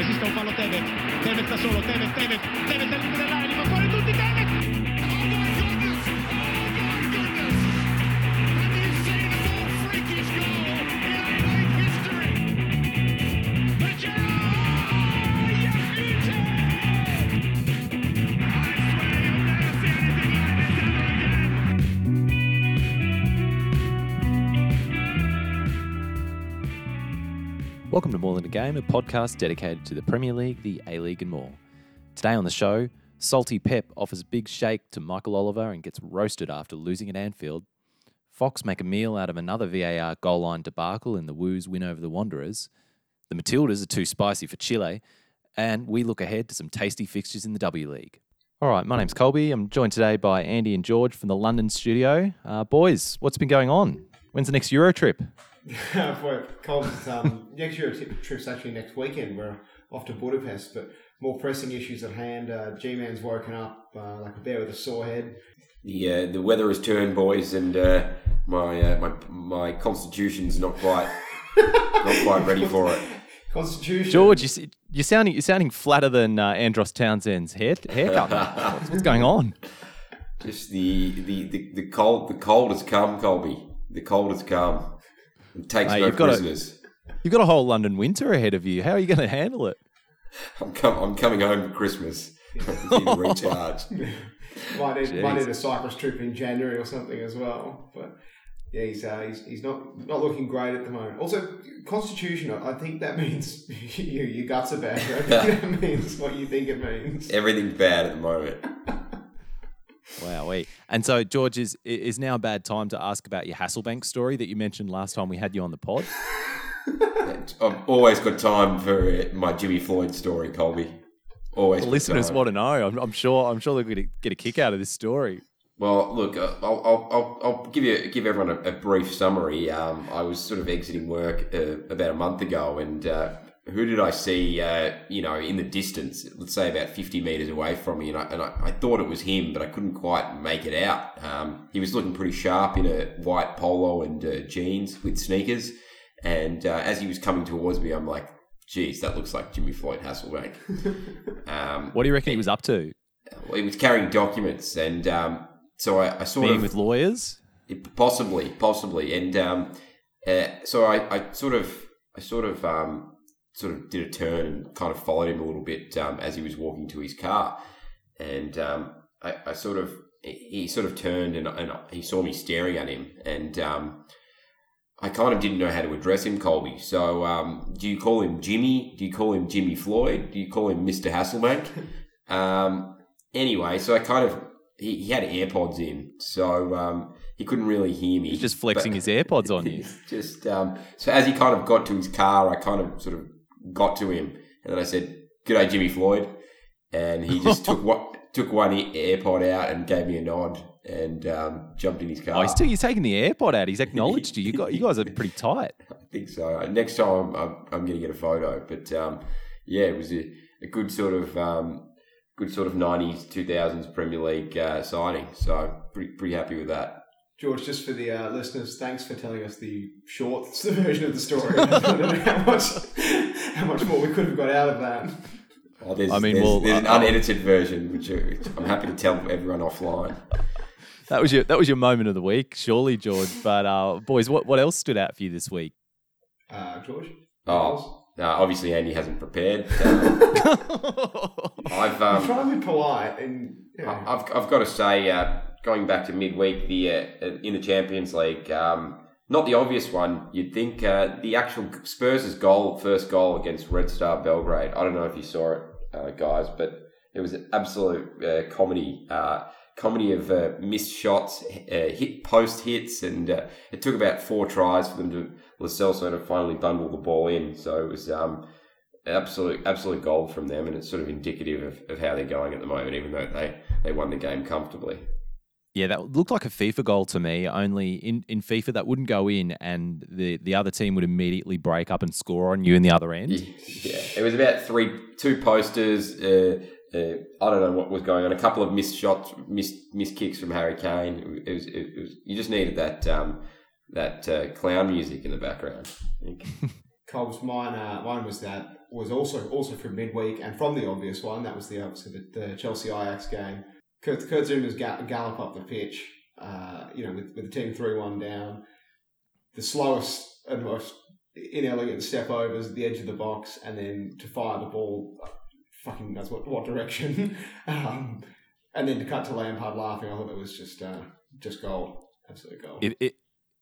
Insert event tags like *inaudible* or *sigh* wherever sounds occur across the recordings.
resiste un fallo Tevez, Tevez da solo, Tevez, Tevez, Tevez dell'area, li fa fuori tutti, Tevez! Welcome to More Than a Game, a podcast dedicated to the Premier League, the A League, and more. Today on the show, Salty Pep offers a big shake to Michael Oliver and gets roasted after losing at Anfield. Fox make a meal out of another VAR goal line debacle in the Woos win over the Wanderers. The Matildas are too spicy for Chile. And we look ahead to some tasty fixtures in the W League. All right, my name's Colby. I'm joined today by Andy and George from the London studio. Uh, boys, what's been going on? When's the next Euro trip? *laughs* For Cole's um, next year trip's actually next weekend. We're off to Budapest, but more pressing issues at hand. Uh, G-Man's woken up uh, like a bear with a sore head. The uh, the weather has turned, boys, and uh, my uh, my my constitution's not quite *laughs* not quite ready for it. Constitution. George, you, s- you're sounding you're sounding flatter than uh, Andros Townsend's hair, haircut. what's, *laughs* what's going on? Just the, the, the, the cold the cold has come, Colby. The cold has come. It takes Mate, no you've got a- *laughs* You've got a whole London winter ahead of you. How are you going to handle it? *laughs* I'm com- I'm coming home for Christmas. I need to recharge. might, need, might need a Cyprus trip in January or something as well. But yeah, he's, uh, he's, he's not not looking great at the moment. Also, Constitution, I I think that *laughs* means you, your guts are bad. Right? I think that means what you think it means. Everything's bad at the moment. Wow, And so, George, is is now a bad time to ask about your Hasselbaink story that you mentioned last time we had you on the pod? *laughs* I've always got time for uh, my Jimmy Floyd story, Colby. Always. Listeners want to know. I'm, I'm sure. I'm sure they're going to get a kick out of this story. Well, look, uh, I'll, I'll, I'll, I'll give you give everyone a, a brief summary. Um, I was sort of exiting work uh, about a month ago, and uh, who did I see? Uh, you know, in the distance, let's say about fifty meters away from me, and I, and I, I thought it was him, but I couldn't quite make it out. Um, he was looking pretty sharp in a white polo and uh, jeans with sneakers, and uh, as he was coming towards me, I'm like, "Geez, that looks like Jimmy Floyd Hasselbaink." *laughs* um, What do you reckon he was up to? well, he was carrying documents, and um, so I, I sort Meeting of with lawyers? it- possibly, possibly, and um, uh, so I, I sort of, I sort of, um, sort of did a turn and kind of followed him a little bit um, as he was walking to his car, and um, I, I sort of, he sort of turned and, and he saw me staring at him, and um, I kind of didn't know how to address him, Colby. So, um, do you call him Jimmy? Do you call him Jimmy Floyd? Do you call him Mister Hasselbaink? *laughs* um, anyway, so I kind of he, he had AirPods in, so um, he couldn't really hear me. He's just flexing But- his AirPods on *laughs* you. just um, so as he kind of got to his car, I kind of sort of got to him, and then I said, "Good day, Jimmy Floyd," and he just *laughs* took what took one AirPod out and gave me a nod and um, jumped in his car. Oh, he's, still, he's taking the AirPod out. He's acknowledged you. You, got, you guys are pretty *laughs* tight. I think so. Next time, I'm, I'm going to get a photo. But um, yeah, it was a, a good sort of um, good sort of '90s, 2000s Premier League uh, signing. So pretty pretty happy with that. George, just for the uh, listeners, thanks for telling us the short *laughs* version of the story. I don't know how much, how much more we could have got out of that. Oh, there's, I mean, there's, well, there's an uh, unedited version, which uh, I'm happy to tell everyone offline. That was your that was your moment of the week, surely, George. But uh, boys, what, what else stood out for you this week? Uh, George? Oh, no, obviously Andy hasn't prepared. *laughs* Um, I've I'm um, trying to be polite and you know, I've, I've got to say, uh, going back to midweek, the uh, in the Champions League, um, not the obvious one. You'd think uh, the actual Spurs' goal, first goal against Red Star Belgrade. I don't know if you saw it, uh, guys, but it was an absolute uh, comedy. Uh, comedy of uh, missed shots, uh, hit post hits, and uh, it took about four tries for them to Celso to finally bundle the ball in. So it was um, absolute absolute gold from them, and it's sort of indicative of, of how they're going at the moment, even though they, they won the game comfortably. Yeah, that looked like a FIFA goal to me. Only in, in FIFA that wouldn't go in, and the, the other team would immediately break up and score on you in the other end. Yeah, it was about three, two posters. Uh, uh, I don't know what was going on. A couple of missed shots, missed missed kicks from Harry Kane. It was, it was you just needed that um, that uh, clown music in the background. I. *laughs* Cobbs, mine, uh, mine was that was also also from midweek and from the obvious one. That was the obviously the, the Chelsea Ajax game. Kurt, Kurt Zouma's ga- gallop up the pitch, uh, you know, with, with the team three one down. The slowest and most inelegant step overs at the edge of the box, and then to fire the ball, fucking knows what what direction, *laughs* um, and then to cut to Lampard laughing. I thought it was just uh, just gold, absolute gold. If, if,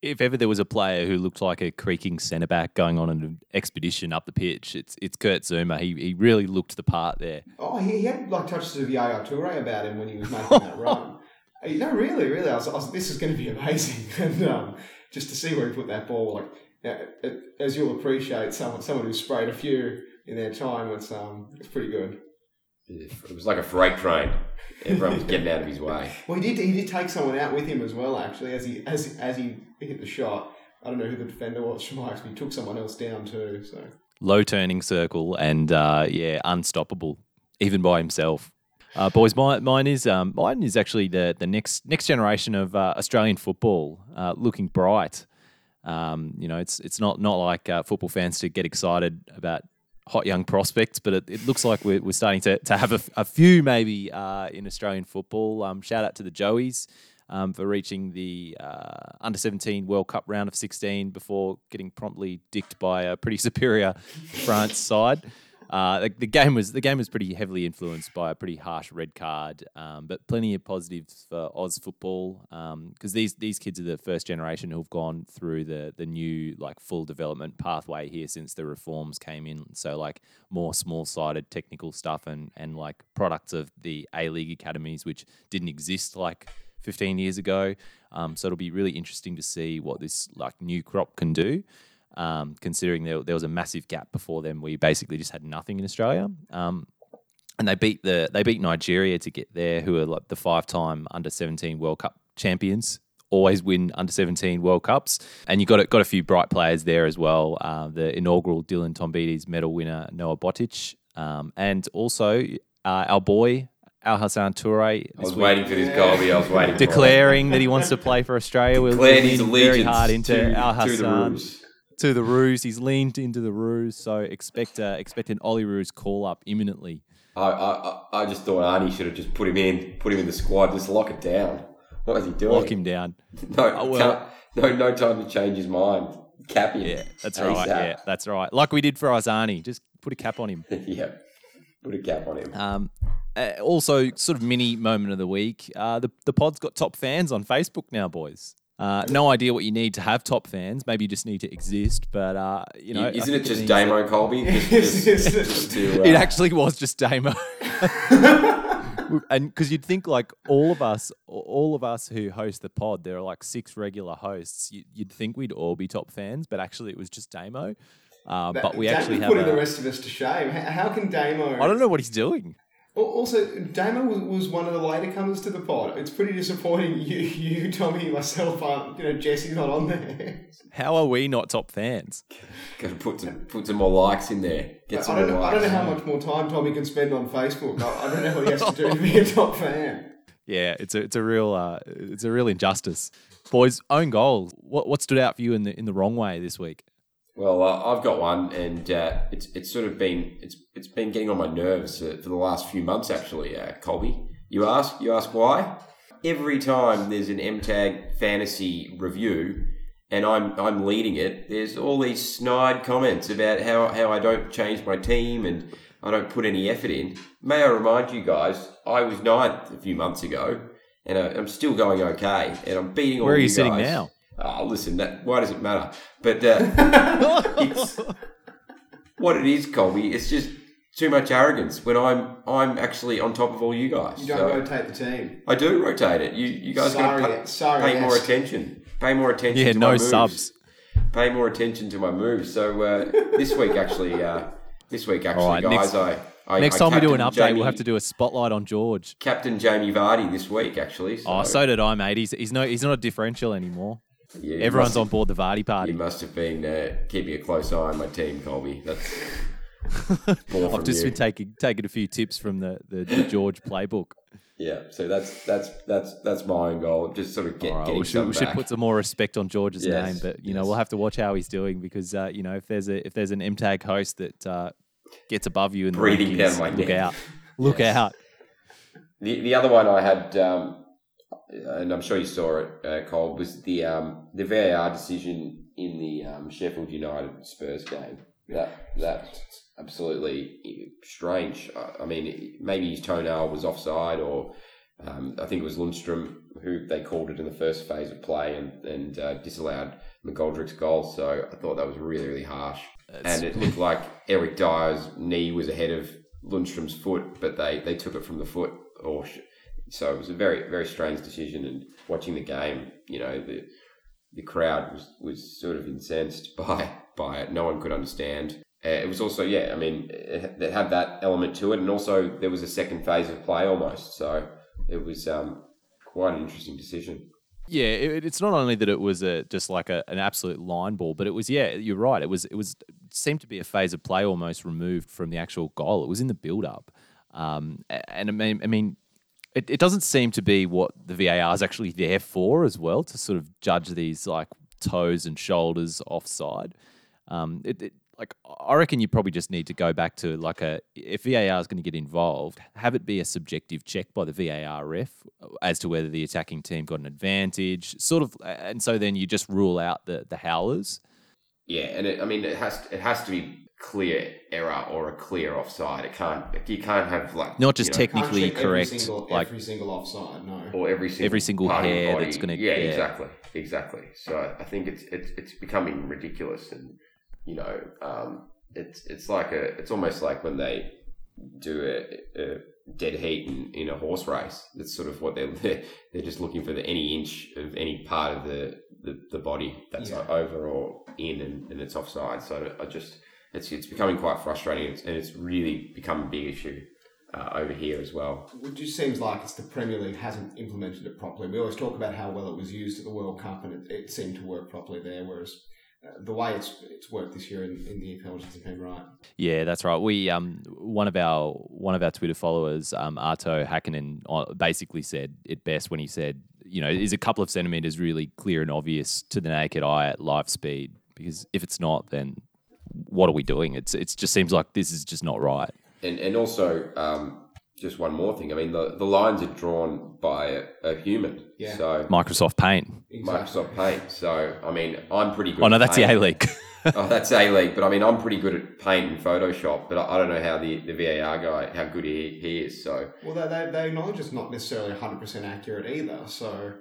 if ever there was a player who looked like a creaking centre back going on an expedition up the pitch, it's it's Kurt Zouma. He he really looked the part there. Oh, he, he had like touches of Yaya Toure about him when he was making that run. *laughs* No, really, really. I was, I was this is going to be amazing, *laughs* and um, just to see where he put that ball, like yeah, it, as you'll appreciate, someone someone who sprayed a few in their time, it's um, it's pretty good. It was like a freight train. Everyone was getting out of his way. Well, he did he did take someone out with him as well, actually, as he as as he hit the shot. I don't know who the defender was *laughs* from but he took someone else down too. So Low turning circle and uh, yeah, unstoppable, even by himself. Uh, boys, my, mine is um, mine is actually the the next next generation of uh, Australian football, uh, looking bright. Um, you know, it's it's not not like uh, football fans to get excited about hot young prospects, but it, it looks like we're, we're starting to, to have a few maybe uh, in Australian football. Um, shout out to the Joeys um, for reaching the uh, under 17 World Cup round of 16 before getting promptly dicked by a pretty *laughs* superior France side. Uh, the, the game was the game was pretty heavily influenced by a pretty harsh red card, um, but plenty of positives for Oz football because these these kids are the first generation who've gone through the the new like full development pathway here since the reforms came in. So like more small sided technical stuff and and like products of the A League academies which didn't exist like 15 years ago. Um, so it'll be really interesting to see what this like new crop can do um, considering there, there was a massive gap before then. We basically just had nothing in Australia. Um, and they beat the they beat Nigeria to get there, who are like the five time under seventeen World Cup champions. Always win under seventeen World Cups, and you got a, got a few bright players there as well. Uh, the inaugural Dylan Tombides medal winner Noah Botic, um, and also uh, our boy Al Hassan Toure. I was week waiting for this goal. I was waiting for declaring that he wants to play for Australia. We're leaning very hard into to, Al Hassan. To the ruse. He's leaned into the ruse, so expect uh, expect an Ollie Ruse call up imminently. I, I, I- just thought Arnie should have just put him in, put him in the squad, just lock it down. What is he doing? Lock him down. *laughs* No, Oh, well. no, no time to change his mind. Cap him. Yeah, that's ASAP. right. Yeah, that's right. Like we did for Azani, just put a cap on him. *laughs* yeah. Put a cap on him. Um, uh, also, sort of mini moment of the week. Uh, the the pod's got top fans on Facebook now, boys. Uh, no idea what you need to have top fans. Maybe you just need to exist. But uh, you know, Isn't it just means that- Damo Colby? *laughs* Just, just, just to, *laughs* uh, It actually was just Damo. *laughs* and because you'd think like all of us, all of us who host the pod, there are like six regular hosts. You, you'd think we'd all be top fans, but actually it was just Damo. Uh, but we Damo actually have. putting the rest of us to shame. How, how can Damo? I don't know what he's doing. Al- Also, Damo was, was one of the later comers to the pod. It's pretty disappointing. *laughs* You, you, Tommy, myself, aren't. You know, Jesse's not on there. *laughs* How are we not top fans? Gotta put some, put some more likes in there. Get I don't, more know, I don't know how much more time Tommy can spend on Facebook. I, I don't know what he has to do to be a *laughs* top fan. Yeah, it's a it's a real uh, it's a real injustice. Boys, own goals. What what stood out for you in the in the wrong way this week? Well, uh, I've got one, and uh, it's it's sort of been it's it's been getting on my nerves uh, for the last few months. Actually, uh, Colby, you ask you ask why? Every time there's an MTAG fantasy review, and I'm I'm leading it, there's all these snide comments about how how I don't change my team and I don't put any effort in. May I remind you guys, I was ninth a few months ago, and uh, I'm still going okay, and I'm beating all Where are you you sitting guys. now? Oh, listen, that why does it matter? But uh, *laughs* it's what it is, Colby. It's just too much arrogance when I'm I'm actually on top of all you guys. You don't So rotate the team. I do rotate it. You you guys got Sorry, to pay, sorry, pay more attention. Pay more attention. Yeah, to no my moves. subs. Pay more attention to my moves. So uh, this week actually, uh, this week actually, All right, guys, next- I, I Next I time we do an update, Jamie, we'll have to do a spotlight on George. Captain Jamie Vardy this week actually. So, Oh, so did I, mate. He's he's no he's not a differential anymore. You Everyone's on board the Vardy party. You must have been uh, keeping a close eye on my team, Colby. That's *laughs* I've just you. been taking taking a few tips from the, the, the George playbook. Yeah, so that's that's that's that's my own goal. Just sort of get, right, we should, we should put some more respect on George's Yes, name, but you know we'll have to watch how he's doing because uh, you know if there's a if there's an MTAG host that uh, gets above you and Breathing down my look neck. out, look Yes. out. The the other one I had, um, and I'm sure you saw it, uh, Cole, was the um, the VAR decision in the um, Sheffield United Spurs game. That that absolutely strange. I, I mean, maybe his toenail was offside, or um, I think it was Lundstram who they called it in the first phase of play and and uh, disallowed McGoldrick's goal. So I thought that was really really harsh, and it looked *laughs* like Eric Dier's knee was ahead of Lundstram's foot, but they they took it from the foot or. So it was a very very strange decision. And watching the game, you know the the crowd was, was sort of incensed *laughs* by by it. No one could understand. Uh, it was also yeah, I mean it, it had that element to it, and also there was a second phase of play almost. So it was um, quite an interesting decision. Yeah, it, it's not only that it was a just like a, an absolute line ball, but it was yeah, you're right. It was it was seemed to be a phase of play almost removed from the actual goal. It was in the build up, um, and I mean, I mean, it, it doesn't seem to be what the VAR is actually there for as well to sort of judge these like toes and shoulders offside. Um, it, it like I reckon you probably just need to go back to like a if VAR is going to get involved, have it be a subjective check by the VAR ref as to whether the attacking team got an advantage, sort of, and so then you just rule out the the howlers. Yeah, and it, I mean it has it has to be clear error or a clear offside. It can't you can't have like Not just you know, Technically Can't every correct, single, like- every single offside. No. or every single Every single part of your hair body. that's gonna- yeah, yeah. exactly exactly so i think it's it's it's becoming ridiculous and you know um it's it's like a it's almost like when they do a, a dead heat in, in a horse race that's sort of what they're *laughs* they're, they're just looking for the any inch of any part of the the, the body that's Yeah. over or in and, and it's offside so i just it's it's becoming quite frustrating and it's really become a big issue uh, over here as well It just seems like it's the Premier League hasn't implemented it properly. We always talk about how well it was used at the World Cup, and it, it seemed to work properly there. Whereas uh, the way it's it's worked this year in, in the EPL just hasn't been right. Yeah, that's right. We um one of our one of our Twitter followers, um Arto Hakkinen, uh, basically said it best when he said, you know, is a couple of centimeters really clear and obvious to the naked eye at live speed? Because if it's not, then what are we doing? It's it just seems like this is just not right. And and also, um, just one more thing. I mean, the, the lines are drawn by a, a human. Yeah. So Microsoft Paint. Microsoft Paint. So I mean, I'm pretty good. Oh no, at that's the Paint. A League. *laughs* oh, that's A League. But I mean, I'm pretty good at Paint and Photoshop. But I, I don't know how the, the VAR guy how good he, he is. So Well, they, they, they acknowledge it's not necessarily 100% accurate either. So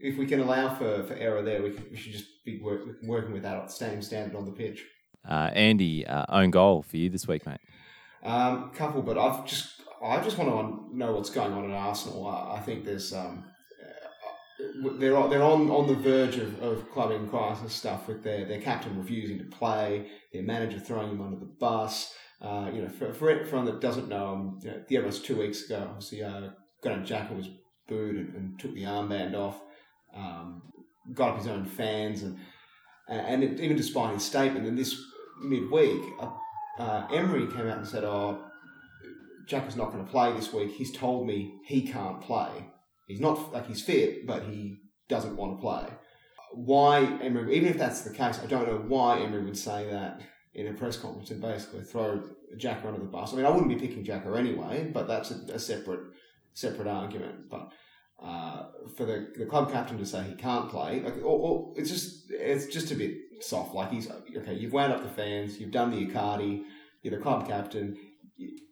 if we can allow for, for error there, we, can, we should just be work, working with that same standard on the pitch. Uh, Andy, uh, own goal for you this week, mate. Um, couple, but I've just I just want to know what's going on at Arsenal. I, I think there's um, uh, they're on, they're on, on the verge of, of club in crisis stuff with their, their captain refusing to play, their manager throwing him under the bus. Uh, you know, for, for everyone that doesn't know, um, you know, the Emirates two weeks ago, obviously, uh, Granit Xhaka was booed and, and took the armband off. Um, got up his own fans and and it, even despite his statement, and this midweek, uh, uh, Emery came out and said, "Oh, Jack is not going to play this week. He's told me he can't play. He's not like he's fit, but he doesn't want to play." Why Emery? Even if that's the case, I don't know why Emery would say that in a press conference and basically throw Jack under the bus. I mean, I wouldn't be picking Xhaka anyway, but that's a, a separate separate argument. But uh, for the, the club captain to say he can't play, like, or, or it's just it's just a bit soft. Like he's okay. You've wound up the fans. You've done the Icardi. You're the club captain.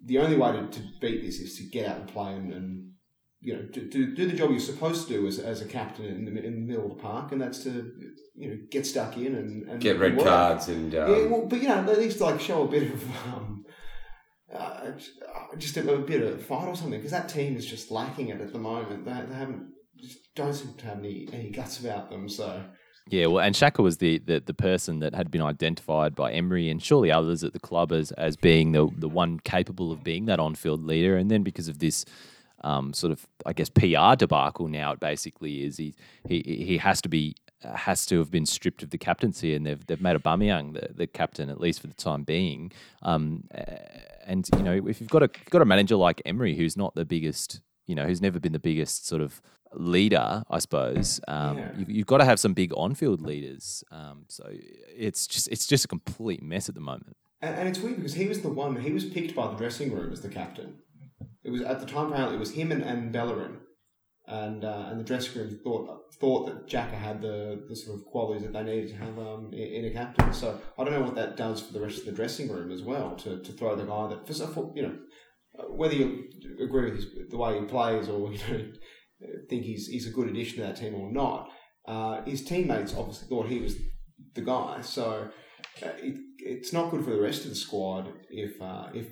The only way to, to beat this is to get out and play and, and you know do, do, do the job you're supposed to do as, as a captain in the, in the middle of the park, and that's to you know get stuck in and, and get red work. cards and um, Yeah, well, but you know, at least like show a bit of um, uh, just a, a bit of fight or something because that team is just lacking it at the moment. They, they haven't just don't seem to have any, any guts about them. So Yeah, well, and Xhaka was the, the, the person that had been identified by Emery and surely others at the club as, as being the, the one capable of being that on field leader. And then because of this um, sort of, I guess, PR debacle now, it basically is he he, he has to be has to have been stripped of the captaincy, and they've they've made Aubameyang the, the captain at least for the time being. Um, and you know, if you've got a got a manager like Emery, who's not the biggest, you know, who's never been the biggest sort of leader, I suppose. Um, Yeah. you've, you've got to have some big on-field leaders. Um, so it's just it's just a complete mess at the moment. And, and it's weird because he was the one, he was picked by the dressing room as the captain. It was at the time apparently it was him and, and Bellerin. And uh, and the dressing room thought thought that Xhaka had the, the sort of qualities that they needed to have um, in, in a captain. So I don't know what that does for the rest of the dressing room as well to, to throw the guy that for, you know whether you agree with his, the way he plays or *laughs* you know think he's he's a good addition to that team or not. Uh, his teammates obviously thought he was the guy, so uh, it, it's not good for the rest of the squad if uh, if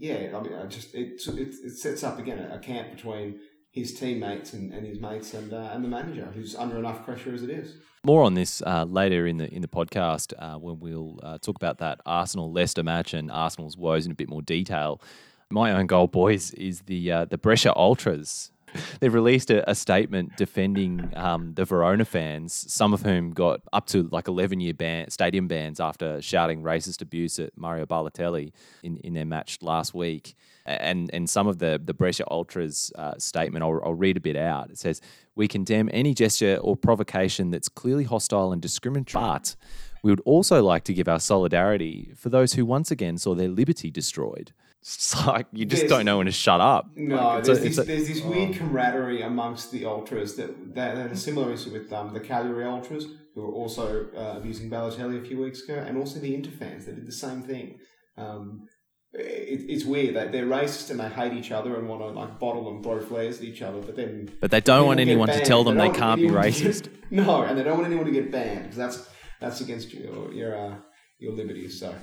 yeah, I mean, I just it, it it sets up again a, camp between his teammates and, and his mates and uh, and the manager who's under enough pressure as it is. More on this uh, later in the in the podcast uh, when we'll uh, talk about that Arsenal Leicester match and Arsenal's woes in a bit more detail. My own goal, boys, is the uh, the Brescia Ultras *laughs* They've released a, a statement defending um, the Verona fans, some of whom got up to like 11 year ban, stadium bans after shouting racist abuse at Mario Balotelli in, in their match last week. And, and some of the, the Brescia Ultras uh, statement, I'll, I'll read a bit out. It says, We condemn any gesture or provocation that's clearly hostile and discriminatory, but we would also like to give our solidarity for those who once again saw their liberty destroyed. It's like you just There's- don't know when to shut up. No, Like, there's, a- this, a- there's this weird camaraderie amongst the ultras that that had a similar issue with um, the Cagliari ultras, who were also uh, abusing Balotelli a few weeks ago, and also the Inter fans that did the same thing. Um, it, it's weird that they're racist and they hate each other and want to like bottle and blow flares at each other, but then But they don't want anyone to tell them they don't can't be anyone to racist. *laughs* no, and they don't want anyone to get banned because that's that's against your your uh, your liberties. So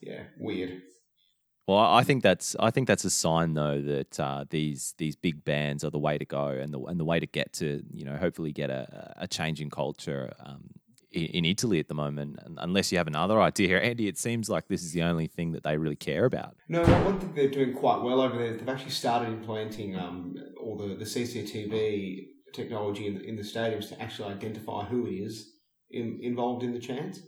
yeah, weird. Well, I think that's I think that's a sign though that uh, these these big bands are the way to go and the and the way to get to you know hopefully get a, a change in culture um, in, in Italy at the moment. Unless you have another idea *laughs* Andy, it seems like this is the only thing that they really care about. No, one thing they're doing quite well over there, they've actually started implanting um, all the, the CCTV technology in the, in the stadiums to actually identify who is in, involved in the chants.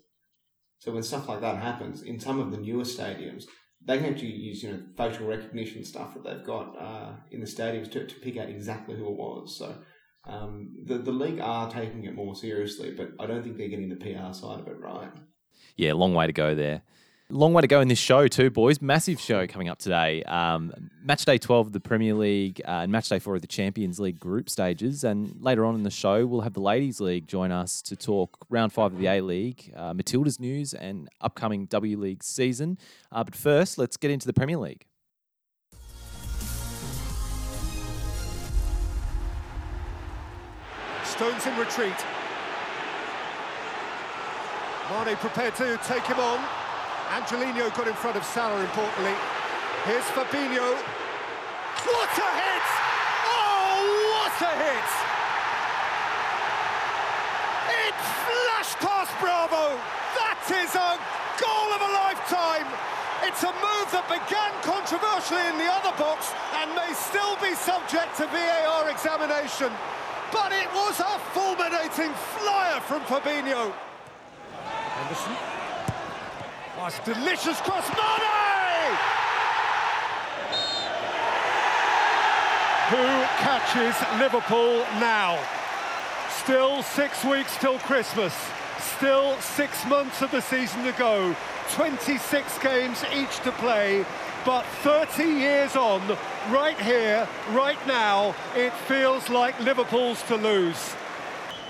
So when stuff like that happens, in some of the newer stadiums, they can actually use you know facial recognition stuff that they've got uh, in the stadiums to, to pick out exactly who it was. So um, the the league are taking it more seriously, but I don't think they're getting the PR side of it right. Yeah, long way to go there. Long way to go in this show too, boys. Massive show coming up today. Um, match day 12 of the Premier League uh, and match day 4 of the Champions League group stages. And later on in the show, we'll have the Ladies League join us to talk round 5 of the A-League, uh, Matilda's news and upcoming W League season. Uh, but first, let's get into the Premier League. Stones in retreat. Mane prepared to take him on. Angelino got in front of Salah, importantly. Here's Fabinho. What a hit! Oh, what a hit! It flashed past Bravo. That is a goal of a lifetime. It's a move that began controversially in the other box and may still be subject to VAR examination. But it was a fulminating flyer from Fabinho. Henderson. Delicious cross. Mane! Who catches Liverpool now? Still six weeks till Christmas. Still six months of the season to go. 26 games each to play. But 30 years on, right here, right now, it feels like Liverpool's to lose.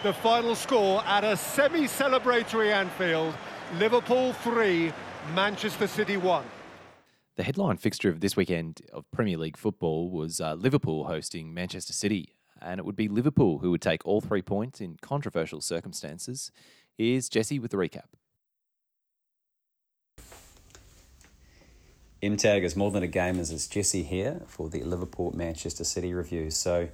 The final score at a semi-celebratory Anfield, Liverpool 3, Manchester City 1. The headline fixture of this weekend of Premier League football was uh, Liverpool hosting Manchester City, and it would be Liverpool who would take all three points in controversial circumstances. Here's Jesse with the recap. MTAG is more than a game as it's Jesse here for the Liverpool Manchester City review. So,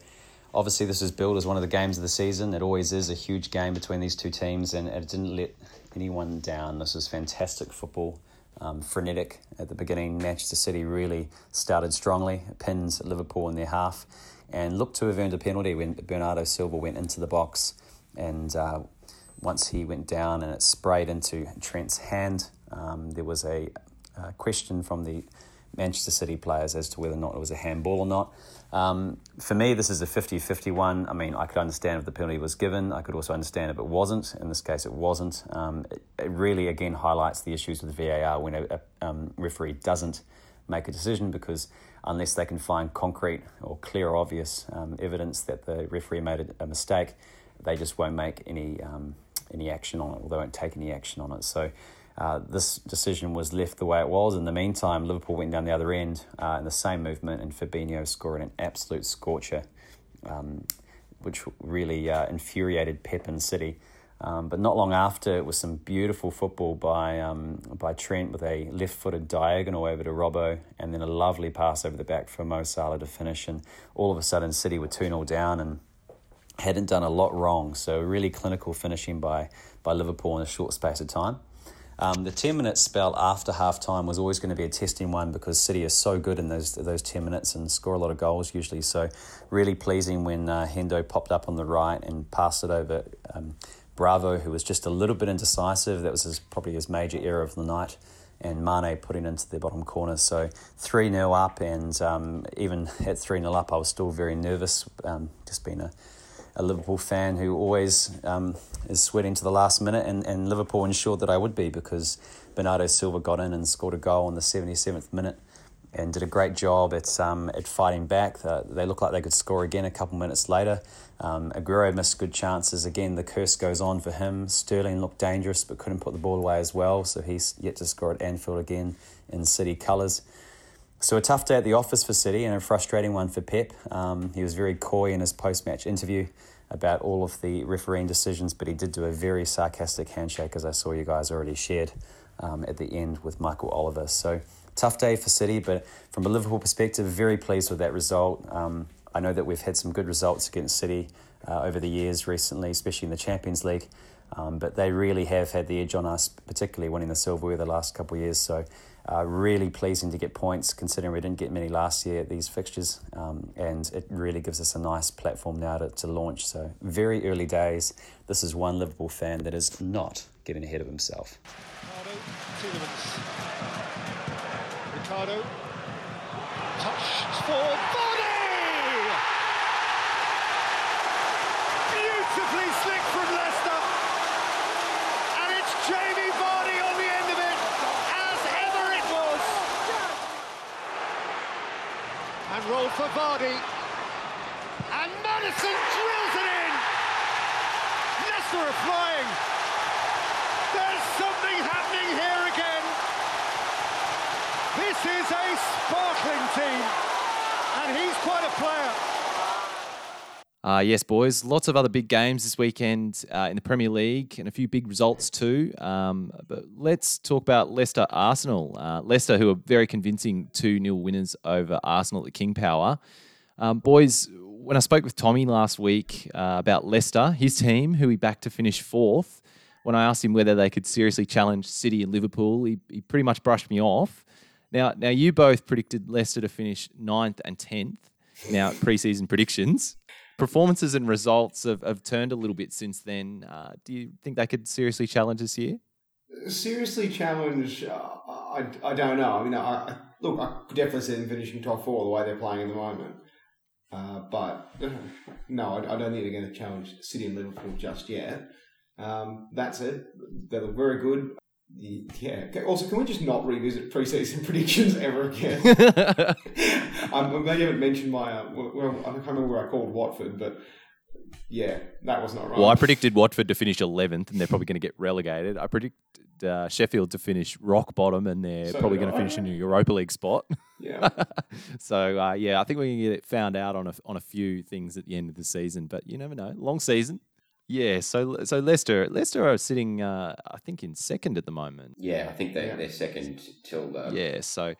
obviously, this was billed as one of the games of the season. It always is a huge game between these two teams, and it didn't let anyone down. This was fantastic football, um, frenetic at the beginning. Manchester City really started strongly, pins Liverpool in their half, and looked to have earned a penalty when Bernardo Silva went into the box. And uh, once he went down and it sprayed into Trent's hand, um, there was a uh, question from the Manchester City players as to whether or not it was a handball or not. Um, for me, this is a 50 51. I mean, I could understand if the penalty was given. I could also understand if it wasn't. In this case, it wasn't. Um, it, it, really, again, highlights the issues with VAR when a, a um, referee doesn't make a decision because unless they can find concrete or clear, obvious um, evidence that the referee made a, a, mistake, they just won't make any um, any action on it, or they won't take any action on it. So uh, this decision was left the way it was. In the meantime, Liverpool went down the other end uh, in the same movement, and Fabinho scored an absolute scorcher, um, which really uh, infuriated Pep and City. Um, but not long after, it was some beautiful football by um, by Trent with a left-footed diagonal over to Robbo, and then a lovely pass over the back for Mo Salah to finish. And all of a sudden, City were two 0 down and hadn't done a lot wrong. So really clinical finishing by by Liverpool in a short space of time. Um, the 10 minute spell after half time was always going to be a testing one because City is so good in those those 10 minutes and score a lot of goals usually. So, really pleasing when uh, Hendo popped up on the right and passed it over um, Bravo, who was just a little bit indecisive. That was his, probably his major error of the night. And Mane putting into the bottom corner. So 3 0 up, and um, even at 3 0 up, I was still very nervous, um, just being a a Liverpool fan who always um, is sweating to the last minute, and, and Liverpool ensured that I would be because Bernardo Silva got in and scored a goal in the 77th minute and did a great job at, um, at fighting back. Uh, they looked like they could score again a couple minutes later. Um, Aguero missed good chances. Again, the curse goes on for him. Sterling looked dangerous but couldn't put the ball away as well, so he's yet to score at Anfield again in City colours. So a tough day at the office for City and a frustrating one for Pep. Um, he was very coy in his post-match interview about all of the refereeing decisions, but he did do a very sarcastic handshake, as I saw you guys already shared um, at the end with Michael Oliver. So tough day for City, but from a Liverpool perspective, very pleased with that result. Um, I know that we've had some good results against City uh, over the years recently, especially in the Champions League. Um, but they really have had the edge on us, particularly winning the silverware the last couple of years. So uh, really pleasing to get points considering we didn't get many last year at these fixtures. Um, and it really gives us a nice platform now to, to launch. So, very early days. This is one Liverpool fan that is not getting ahead of himself. Ricardo, Ricardo, for rolled for Vardy. And Madison drills it in! Leicester are flying! There's something happening here again! This is a sparkling team, and he's quite a player. Uh, yes, boys. Lots of other big games this weekend uh, in the Premier League and a few big results too. Um, but let's talk about Leicester Arsenal. Uh, Leicester, who are very convincing 2 0 winners over Arsenal at King Power. Um, boys, when I spoke with Tommy last week uh, about Leicester, his team, who he backed to finish fourth, when I asked him whether they could seriously challenge City and Liverpool, he, he pretty much brushed me off. Now, now you both predicted Leicester to finish ninth and 10th. Now, preseason predictions performances and results have, have turned a little bit since then. Uh, do you think they could seriously challenge this year? Seriously challenge, uh, I, I don't know. I mean, I, look, I could definitely see them finishing top four the way they're playing at the moment. Uh, but *laughs* no, I, I, don't think they're going to challenge City and Liverpool just yet. Um, that it. they look very good. Yeah. Also, can we just not revisit preseason *laughs* predictions ever again? *laughs* *laughs* I may haven't mentioned my. Uh, well, I can't remember where I called Watford, but yeah, that was not right. Well, I predicted Watford to finish 11th, and they're probably going to get relegated. I predicted uh, Sheffield to finish rock bottom, and they're so probably going to finish in a Europa League spot. Yeah. so uh, yeah, I think we can get it found out on a on a few things at the end of the season, but you never know. Long season. Yeah, so so Leicester Leicester are sitting, uh, I think, in second at the moment. Yeah, I think they yeah. they're second till the. Yeah, so.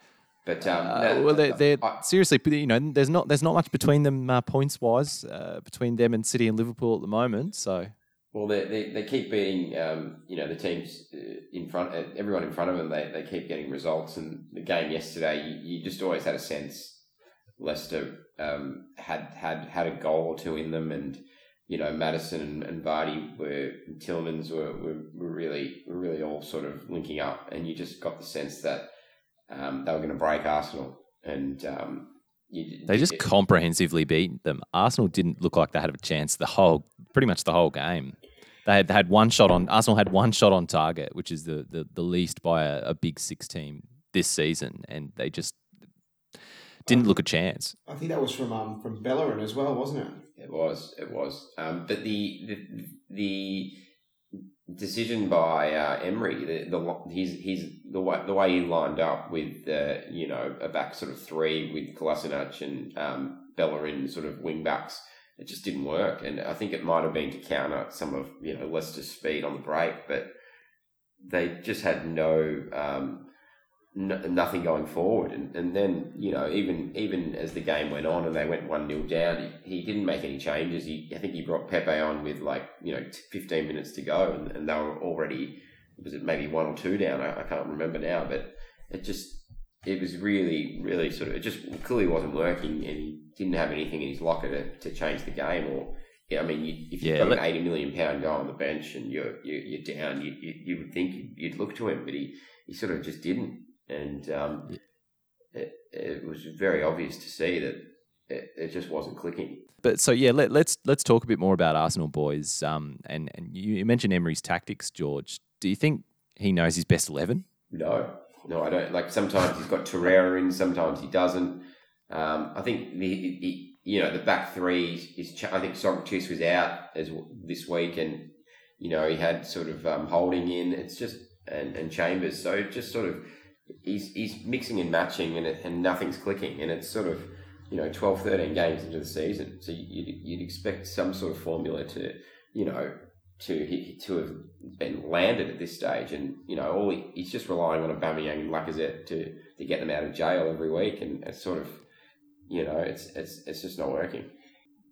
But um, uh, well, they're, they're I, seriously, you know, there's not there's not much between them uh, points wise uh, between them and City and Liverpool at the moment. So. Well, they they, they keep beating, um, you know, the teams uh, in front, uh, everyone in front of them. They they keep getting results. And the game yesterday, you, you just always had a sense Leicester um, had had had a goal or two in them, and you know, Madison and, and Vardy were and Tielemans were, were, were really were really all sort of linking up, and you just got the sense that um, they were going to break Arsenal, and um, you, They just it- comprehensively beat them. Arsenal didn't look like they had a chance the whole, pretty much the whole game. They had, they had one shot on. Arsenal had one shot on target, which is the the, the least by a, a Big Six team this season, and they just didn't look a chance. I think that was from um, from Bellerin as well, wasn't it? It was, it was. Um, but the the, the decision by uh, Emery, the, the he's he's the way the way he lined up with you know a back sort of three with Kolasinac and um, Bellerin sort of wing backs, it just didn't work. And I think it might have been to counter some of you know Leicester's speed on the break, but they just had no. Um, no, nothing going forward. And, and then, you know, even even as the game went on and they went 1 0 down, he, he didn't make any changes. He, I think he brought Pepe on with like, you know, 15 minutes to go and, and they were already, was it maybe one or two down? I, I can't remember now, but it just, it was really, really sort of, it just clearly wasn't working and he didn't have anything in his locker to, to change the game or, yeah, I mean, you, if you've Yeah, got an 80 million pound guy on the bench and you're, you're, you're down, you, you, you would think you'd look to him, but he, he sort of just didn't. And um, it, it was very obvious to see that it, it just wasn't clicking. But so yeah, let, let's let's talk a bit more about Arsenal boys. Um, and and you, mentioned Emery's tactics, George. Do you think he knows his best eleven? No, no, I don't. Like sometimes he's got Torreira in, sometimes he doesn't. Um, I think the, the you know the back three is. ch- I think Sokratis was out as w- this week, and you know he had sort of um, holding in. It's just and, and Chambers. So just sort of he's he's mixing and matching, and and nothing's clicking, and it's sort of you know 12, 13 games into the season. So you'd, you'd expect some sort of formula to you know to to have been landed at this stage, and you know all he, he's just relying on Aubameyang and Lacazette to to get them out of jail every week, and it's sort of you know it's it's it's just not working.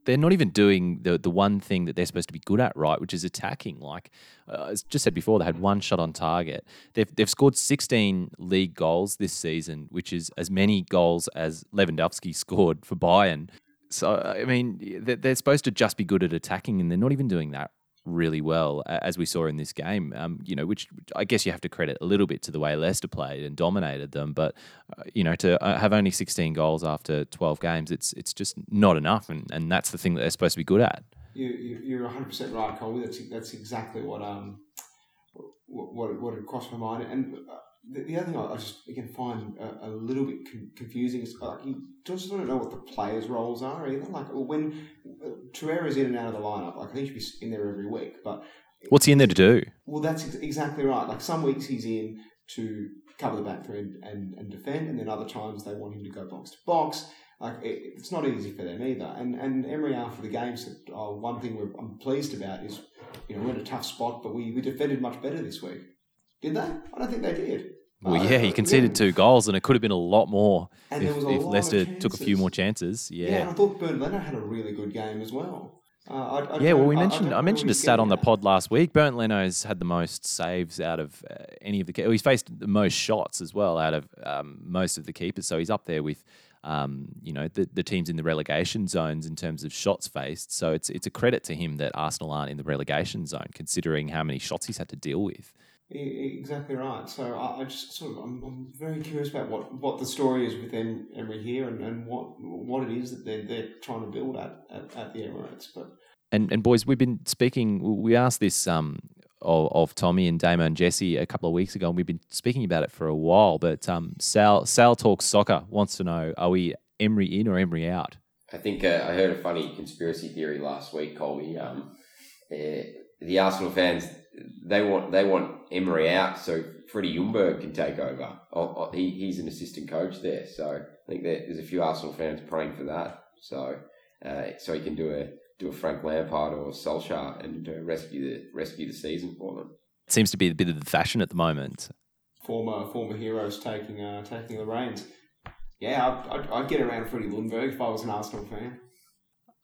They're not even doing the the one thing that they're supposed to be good at, right? Which is attacking. Like uh, as just said before, they had one shot on target. They've they've scored sixteen league goals this season, which is as many goals as Lewandowski *laughs* scored for Bayern. So I mean, they're, they're supposed to just be good at attacking, and they're not even doing that really well, as we saw in this game. Um, you know, which, I guess you have to credit a little bit to the way Leicester played and dominated them. But uh, you know, to uh, have only 16 goals after 12 games, it's it's just not enough, and, and that's the thing that they're supposed to be good at. You, you, you're 100 percent right, Colby. That's that's exactly what um what what, what had crossed my mind. And uh, the, the other thing I, I just again find a, a little bit con- confusing is like you just don't know what the players' roles are either. Like when uh, Torreira's in and out of the lineup, like he should be in there every week, but What's he in there to do? Well, that's ex- exactly right. Like some weeks he's in to cover the back three and, and, and defend, and then other times they want him to go box to box. Like it, it's not easy for them either. And and Emery after the game said, "Oh, one thing we're, I'm pleased about is, you know, we're in a tough spot, but we, we defended much better this week. Did they? I don't think they did. Well, yeah, he conceded two goals, and it could have been a lot more And if, if lot Leicester took a few more chances. Yeah, Yeah. and I thought Bernd Leno had a really good game as well. Uh, I, I Yeah, well, we I- I mentioned don't I, mentioned a stat on the pod last week. Bernd Leno's had the most saves out of uh, any of the. Well, he's faced the most shots as well out of um, most of the keepers. So he's up there with, um, you know, the, the teams in the relegation zones in terms of shots faced. So it's it's a credit to him that Arsenal aren't in the relegation zone, considering how many shots he's had to deal with. Exactly right. So I, I just sort of I'm, I'm very curious about what, what the story is with em, Emery here and, and what what it is that they're, they're trying to build at, at, at the Emirates. But And and boys, we've been speaking. We asked this um, of, of Tommy and Damo and Jesse a couple of weeks ago, and we've been speaking about it for a while. But um, Sal Sal talks soccer wants to know: Are we Emery in or Emery out? I think uh, I heard a funny conspiracy theory last week, Colby. Um, uh, the Arsenal fans they want they want Emery out so Freddie Ljungberg can take over. Oh, oh, he, he's an assistant coach there, so I think there's a few Arsenal fans praying for that. So uh, so he can do a do a Frank Lampard or Solskjaer and uh, rescue the rescue the season for them. It seems to be a bit of the fashion at the moment. former former heroes taking uh, taking the reins. Yeah, I'd, I'd, I'd get around Freddie Ljungberg if I was an Arsenal fan.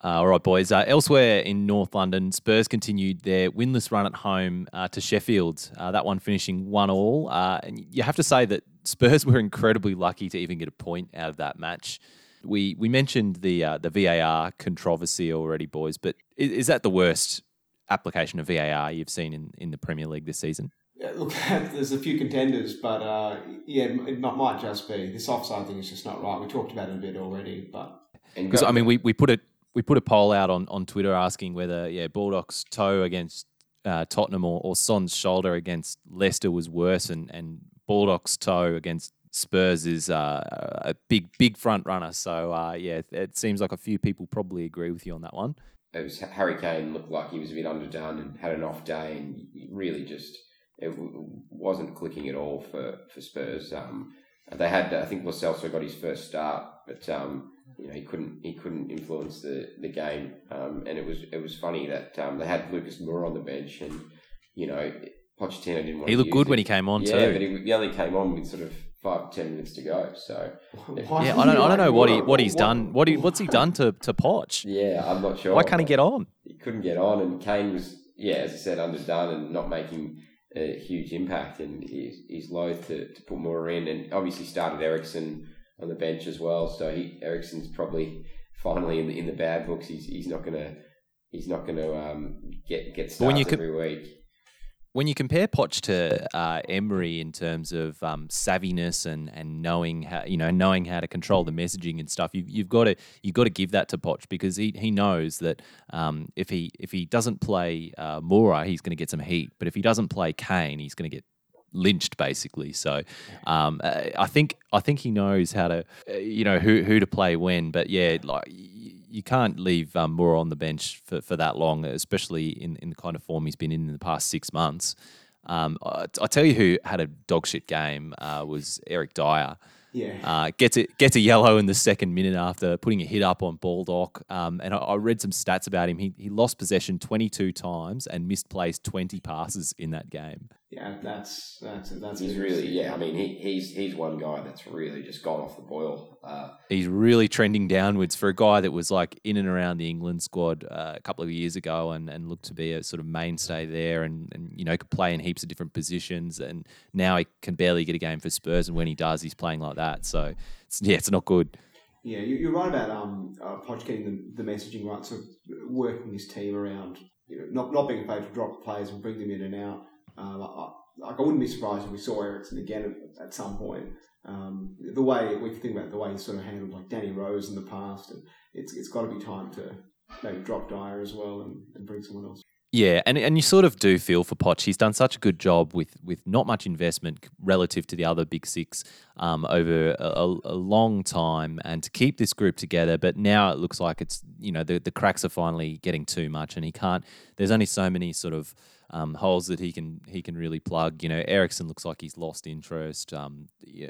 Uh, all right, boys. Uh, elsewhere in North London, Spurs continued their winless run at home uh, to Sheffield. Uh, that one finishing one all. Uh, and you have to say that Spurs *laughs* were incredibly lucky to even get a point out of that match. We we mentioned the uh, the VAR controversy already, boys. But is, is that the worst application of VAR you've seen in, in the Premier League this season? Yeah, look, *laughs* there's a few contenders, but uh, yeah, it might, might just be this offside thing is just not right. We talked about it a bit already, but because I mean, we, we put it we put a poll out on, on Twitter asking whether yeah Baldock's toe against uh, Tottenham or, or Son's shoulder against Leicester was worse, and and Baldock's toe against Spurs is uh, a big big front runner. So uh, yeah, it seems like a few people probably agree with you on that one. It was Harry Kane looked like he was a bit underdone and had an off day, and really just it wasn't clicking at all for for Spurs. Um, they had, I think, Celso got his first start, but um, you know he couldn't he couldn't influence the the game. Um, and it was it was funny that um, they had Lucas Moura on the bench, and you know Pochettino didn't want. He looked good him. when he came on yeah, too. but he, he, only came on with sort of five ten minutes to go. So yeah, I don't I don't know what he what he's done. What he what's he done to to Poch? Yeah, I'm not sure. Why can't he get on? He couldn't get on, and Kane was yeah, as I said, underdone and not making a huge impact, and he's, he's loath to, to put more in, and obviously started Eriksen on the bench as well. So he Eriksen's probably finally in the, in the bad books. He's he's not gonna he's not gonna um, get get starts when you every week when you compare Poch to uh, Emery in terms of um, savviness and, and knowing how you know knowing how to control the messaging and stuff, you've, you've got to you've got to give that to Poch because he, he knows that um, if he if he doesn't play uh, Moura, he's going to get some heat, but if he doesn't play Kane, he's going to get lynched basically. So um, uh, I think I think he knows how to uh, you know who who to play when. But yeah, like you can't leave um, Moura on the bench for, for that long, especially in, in the kind of form he's been in in the past six months. Um, I, I tell you who had a dogshit game uh, was Eric Dier. Yeah. Uh, gets a gets a yellow in the second minute after putting a hit up on Baldock. Um, and I, I, read some stats about him. He, he lost possession 22 times and misplaced 20 passes in that game. Yeah, that's that's that's. He's really yeah. I mean, he, he's he's one guy that's really just gone off the boil. Uh, he's really trending downwards for a guy that was like in and around the England squad uh, a couple of years ago and, and looked to be a sort of mainstay there and, and you know could play in heaps of different positions and now he can barely get a game for Spurs and when he does he's playing like that. So it's, yeah, it's not good. Yeah, you're right about um, uh, Poch getting the, the messaging right, so working his team around, you know, not not being afraid to drop players and bring them in and out. Um, I, like I wouldn't be surprised if we saw Eriksen again at, at some point. Um, the way we think about the way he sort of handled like Danny Rose in the past, and it's it's got to be time to maybe drop Dier as well and, and bring someone else. Yeah, and and you sort of do feel for Poch. He's done such a good job with with not much investment relative to the other big six um, over a, a, long time, and to keep this group together. But now it looks like it's you know the the cracks are finally getting too much, and he can't. There's only so many sort of um, holes that he can he can really plug. You know, Eriksen looks like he's lost interest. Um, yeah,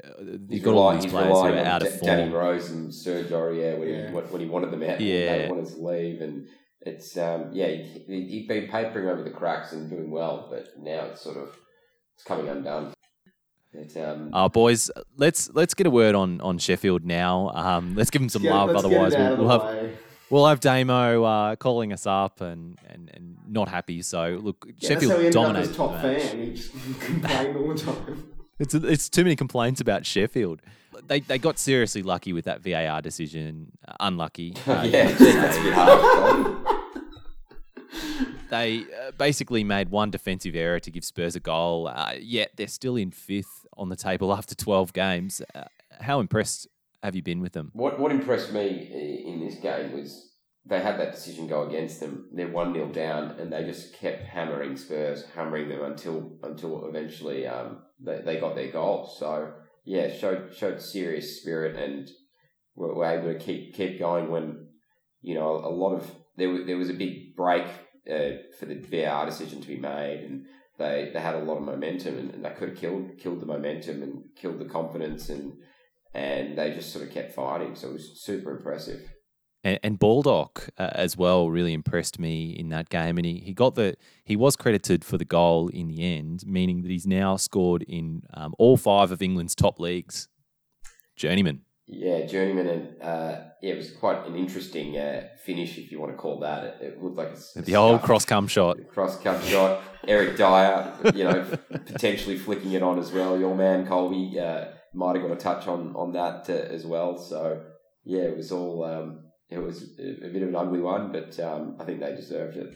you've got all these players who are out of form. Danny Rose and Serge Aurier when, yeah. he, when he wanted them out, yeah, they wanted to leave, and it's um, yeah, he, he'd been papering over the cracks and doing well, but now it's sort of it's coming undone. It, um, uh, boys, let's let's get a word on on Sheffield now. Um, let's give them some love. Otherwise, we'll, we'll have we'll have Damo uh, calling us up and, and, and not happy. So look, yeah, Sheffield dominated. top fan. He just *laughs* complained all the time. It's it's too many complaints about Sheffield. They they got seriously lucky with that VAR decision. Uh, unlucky. *laughs* Uh, yeah, that's a bit hard. *laughs* they uh, basically made one defensive error to give Spurs a goal. Uh, yet they're still in fifth on the table after twelve games. Uh, how impressed have you been with them? What What impressed me in this game was they had that decision go against them. They're one 0 down, and they just kept hammering Spurs, hammering them until until eventually um, they, they got their goal. So yeah, showed showed serious spirit and were, were able to keep keep going when you know a lot of there was there was a big break uh, for the VAR decision to be made, and they they had a lot of momentum, and, and they could have killed killed the momentum and killed the confidence and and they just sort of kept fighting. So it was super impressive. And, and Baldock uh, as well really impressed me in that game, and he, he got the he was credited for the goal in the end, meaning that he's now scored in um, all five of England's top leagues. Journeyman. Yeah, journeyman, and uh, yeah, it was quite an interesting uh, finish, if you want to call that. It, it looked like a, a the old cross come shot. Cross come shot. Eric Dier, you know, *laughs* potentially flicking it on as well. Your man Colby uh, might have got a touch on on that uh, as well. So yeah, it was all um, it was a, bit of an ugly one, but um, I think they deserved it.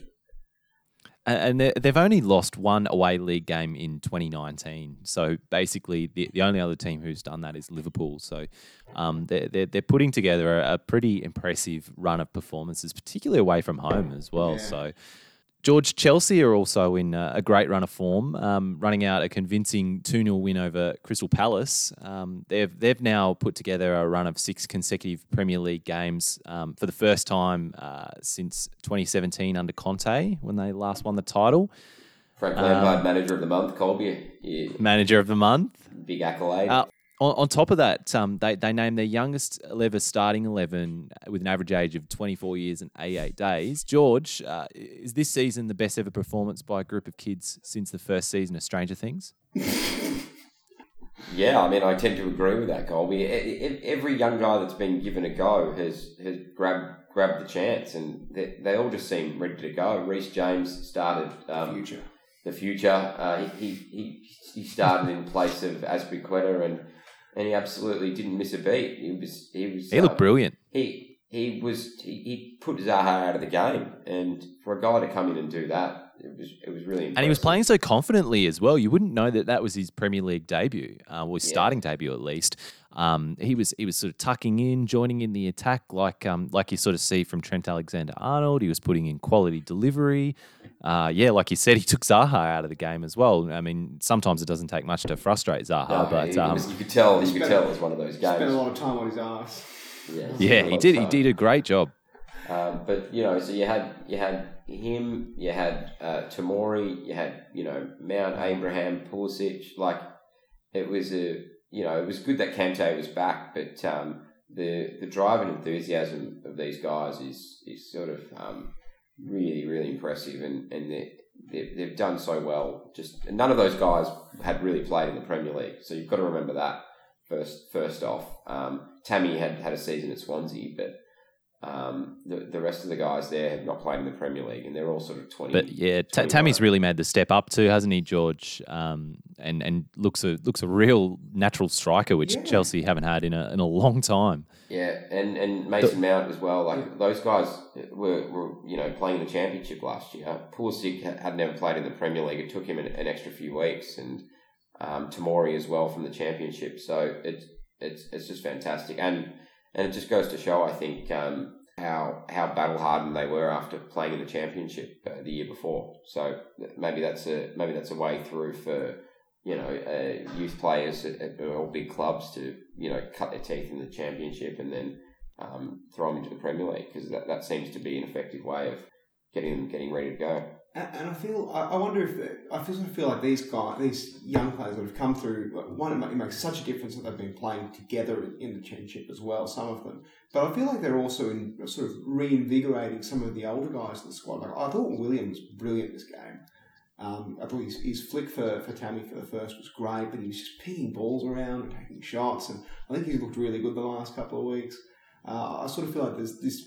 and they- they've only lost one away league game in 2019. So basically, the, the only other team who's done that is Liverpool. So um, they're, they're, they're putting together a, a pretty impressive run of performances, particularly away from home as well. Yeah. So. George, Chelsea are also in uh, a great run of form, um, running out a convincing 2 0 win over Crystal Palace. Um, they've, they've now put together a run of six consecutive Premier League games um, for the first time uh, since 2017 under Conte when they last won the title. Frank Um, Lampard, manager of the month, Colby, yeah, Manager of the month. big accolade. Uh, on, on top of that, um, they, they named their youngest ever starting 11 with an average age of 24 years and 88 days. George, uh, is this season the best ever performance by a group of kids since the first season of Stranger Things? *laughs* Yeah, I mean, I tend to agree with that, Colby. E- Every young guy that's been given a go has has grabbed grabbed the chance, and they, they all just seem ready to go. Reece James started um, Future. the future. Uh, he, he he started in place of Azpilicueta, and and he absolutely didn't miss a beat. He was he was He looked uh, brilliant. he he was he, he put Zaha out of the game, and for a guy to come in and do that, it was it was really. Impressive. And he was playing so confidently as well. You wouldn't know that that was his Premier League debut, uh, or his Yeah. starting debut at least. Um, he was he was sort of tucking in, joining in the attack, like um, like you sort of see from Trent Alexander Arnold. He was putting in quality delivery. Uh, yeah, like you said, he took Zaha out of the game as well. I mean, sometimes it doesn't take much to frustrate Zaha, No, but he um, was- you could tell you could spent- tell it was one of those games. Spent a lot of time on his ass. Yeah, yeah, he did. He did a great job. Um, but you know, so you had you had him, you had uh, Tomori, you had you know Mount Abraham, Pulisic. Like it was a you know it was good that Kante was back, but um, the the drive and enthusiasm of these guys is is sort of um, really really impressive, and and they they've, they've done so well. Just none of those guys had really played in the Premier League, so you've got to remember that first first off. Um, Tammy had had a season at Swansea, but um, the the rest of the guys there have not played in the Premier League, and they're all sort of twenty. But yeah, 21. Tammy's really made the step up too, hasn't he, George? Um, and and looks a looks a real natural striker, which Yeah. Chelsea haven't had in a in a long time. Yeah, and, and Mason Mount as well. Like those guys were, were you know playing in the championship last year. Pulisic ha- had never played in the Premier League. It took him an, an extra few weeks, and um, Tomori as well from the championship. So it's it's it's just fantastic, and and it just goes to show, I think, um, how how battle hardened they were after playing in the championship uh, the year before. So maybe that's a maybe that's a way through for you know, uh, youth players at, at all big clubs to, you know, cut their teeth in the championship and then um, throw them into the Premier League because that, that seems to be an effective way of getting them getting ready to go. And, I feel, I, wonder if I feel, sort of feel like these guys, these young players that have come through. One, it makes such a difference that they've been playing together in, the championship as well. Some of them, but I feel like they're also in sort of reinvigorating some of the older guys in the squad. Like I thought Willian was brilliant this game. Um, I thought his, his flick for, for Tammy for the first was great, but he was just picking balls around and taking shots, and I think he's looked really good the last couple of weeks. Uh, I sort of feel like there's this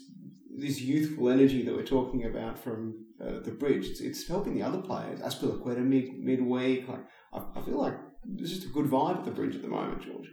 this youthful energy that we're talking about from uh, the bridge. It's, it's helping the other players. Azpilicueta mid midweek. Like I, I feel like there's just a good vibe at the bridge at the moment, George.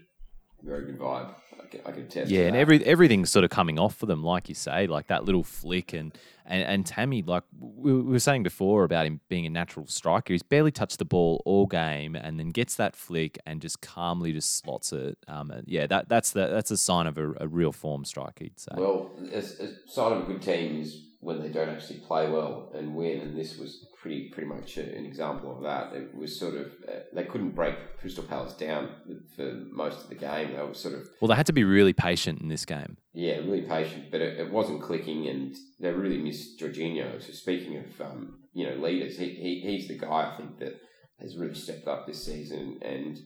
Very good vibe. I can, I can attest. Yeah, to and that. every everything's sort of coming off for them, like you say, like that little flick and and, and Tammy, like we, we were saying before about him being a natural striker, he's barely touched the ball all game, and then gets that flick and just calmly just slots it. Um, yeah, that that's the that's a sign of a, a real form striker, you'd say. Well, a, a sign of a good team is when they don't actually play well and win, and this was pretty pretty much an example of that. It was sort of uh, they couldn't break Crystal Palace down for most of the game. They were sort of well, they had to be really patient in this game. yeah, really patient, but it, it wasn't clicking, and they really missed Jorginho. So speaking of um, you know leaders, he, he he's the guy I think that has really stepped up this season, and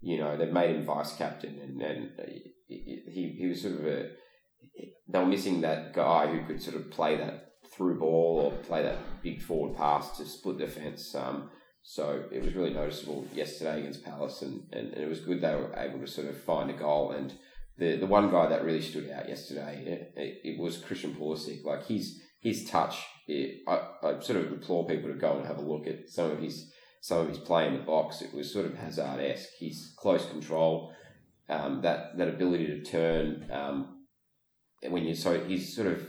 you know they've made him vice captain, and and he he, he was sort of a they were missing that guy who could sort of play that through ball or play that big forward pass to split defence. Um, so it was really noticeable yesterday against Palace, and, and, and it was good they were able to sort of find a goal. And the, the one guy that really stood out yesterday, it, it, was Christian Pulisic. Like his his touch, it, I, I sort of implore people to go and have a look at some of his some of his play in the box. It was sort of Hazard esque. His close control, um, that that ability to turn. Um, when you so he's sort of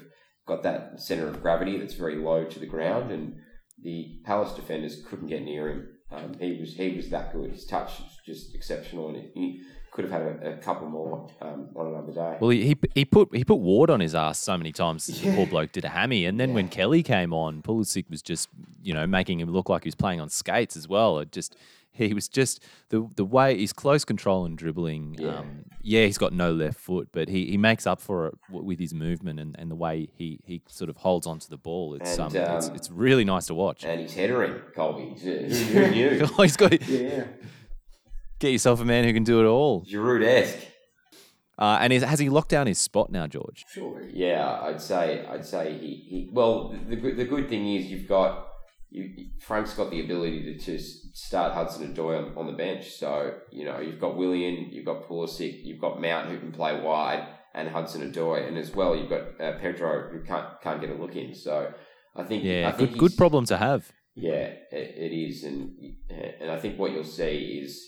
got that center of gravity that's very low to the ground, and the Palace defenders couldn't get near him. Um, he was he was that good. His touch was just exceptional, and he could have had a, a couple more um, on another day. Well, he, he put he put Ward on his ass so many times. The poor bloke did a hammy, and then when Kelly came on, Pulisic was just you know making him look like he was playing on skates as well. It just *laughs* he was just the the way he's close control and dribbling. Yeah. Um, yeah, he's got no left foot, but he, he makes up for it with his movement and, and the way he, he sort of holds onto the ball. It's And, um, it's, um, it's really nice to watch. and he's headering Colby. *laughs* Who, knew? *laughs* Oh, he's got Yeah. get yourself a man who can do it all. Giroud esque. Uh, and is, has he locked down his spot now, George? Sure. Yeah, I'd say I'd say he, he well the the good thing is you've got you Frank's got the ability to, to start Hudson Odoi on, on the bench. So you know you've got Willian, you've got Pulisic, you've got Mount who can play wide, and Hudson Odoi, and as well you've got uh, Pedro who can't can't get a look in. So I think Yeah, I think good, good problem to have. Yeah, it, it is, and and I think what you'll see is,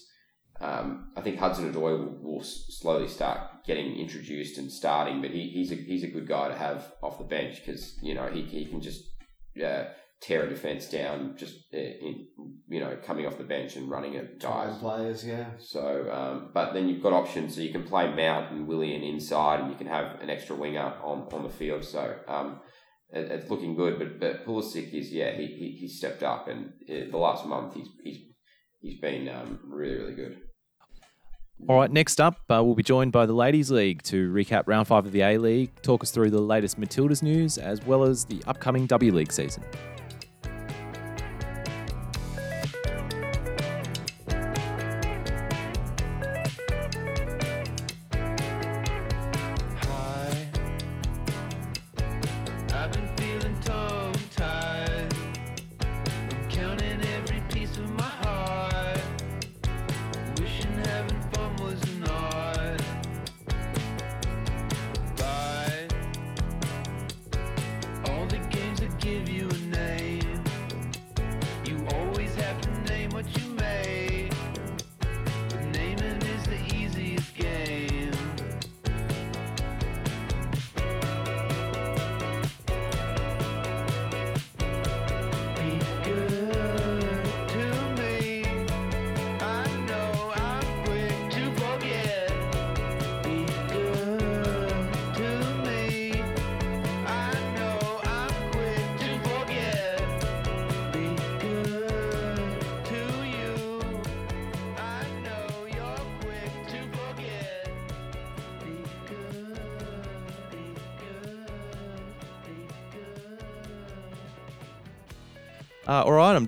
um, I think Hudson Odoi will, will slowly start getting introduced and starting, but he, he's a he's a good guy to have off the bench because you know he he can just uh, tear a defense down just uh, in you know coming off the bench and running at guys. Time players, yeah. So, um, but then you've got options, so you can play Mount and Willian inside, and you can have an extra winger on, on the field. So, um, it, it's looking good. But but Pulisic is yeah, he he, he stepped up, and uh, the last month he's he's he's been um, really really good. All right, next up, uh, we'll be joined by the Ladies League to recap round five of the A League, talk us through the latest Matildas news, as well as the upcoming W League season.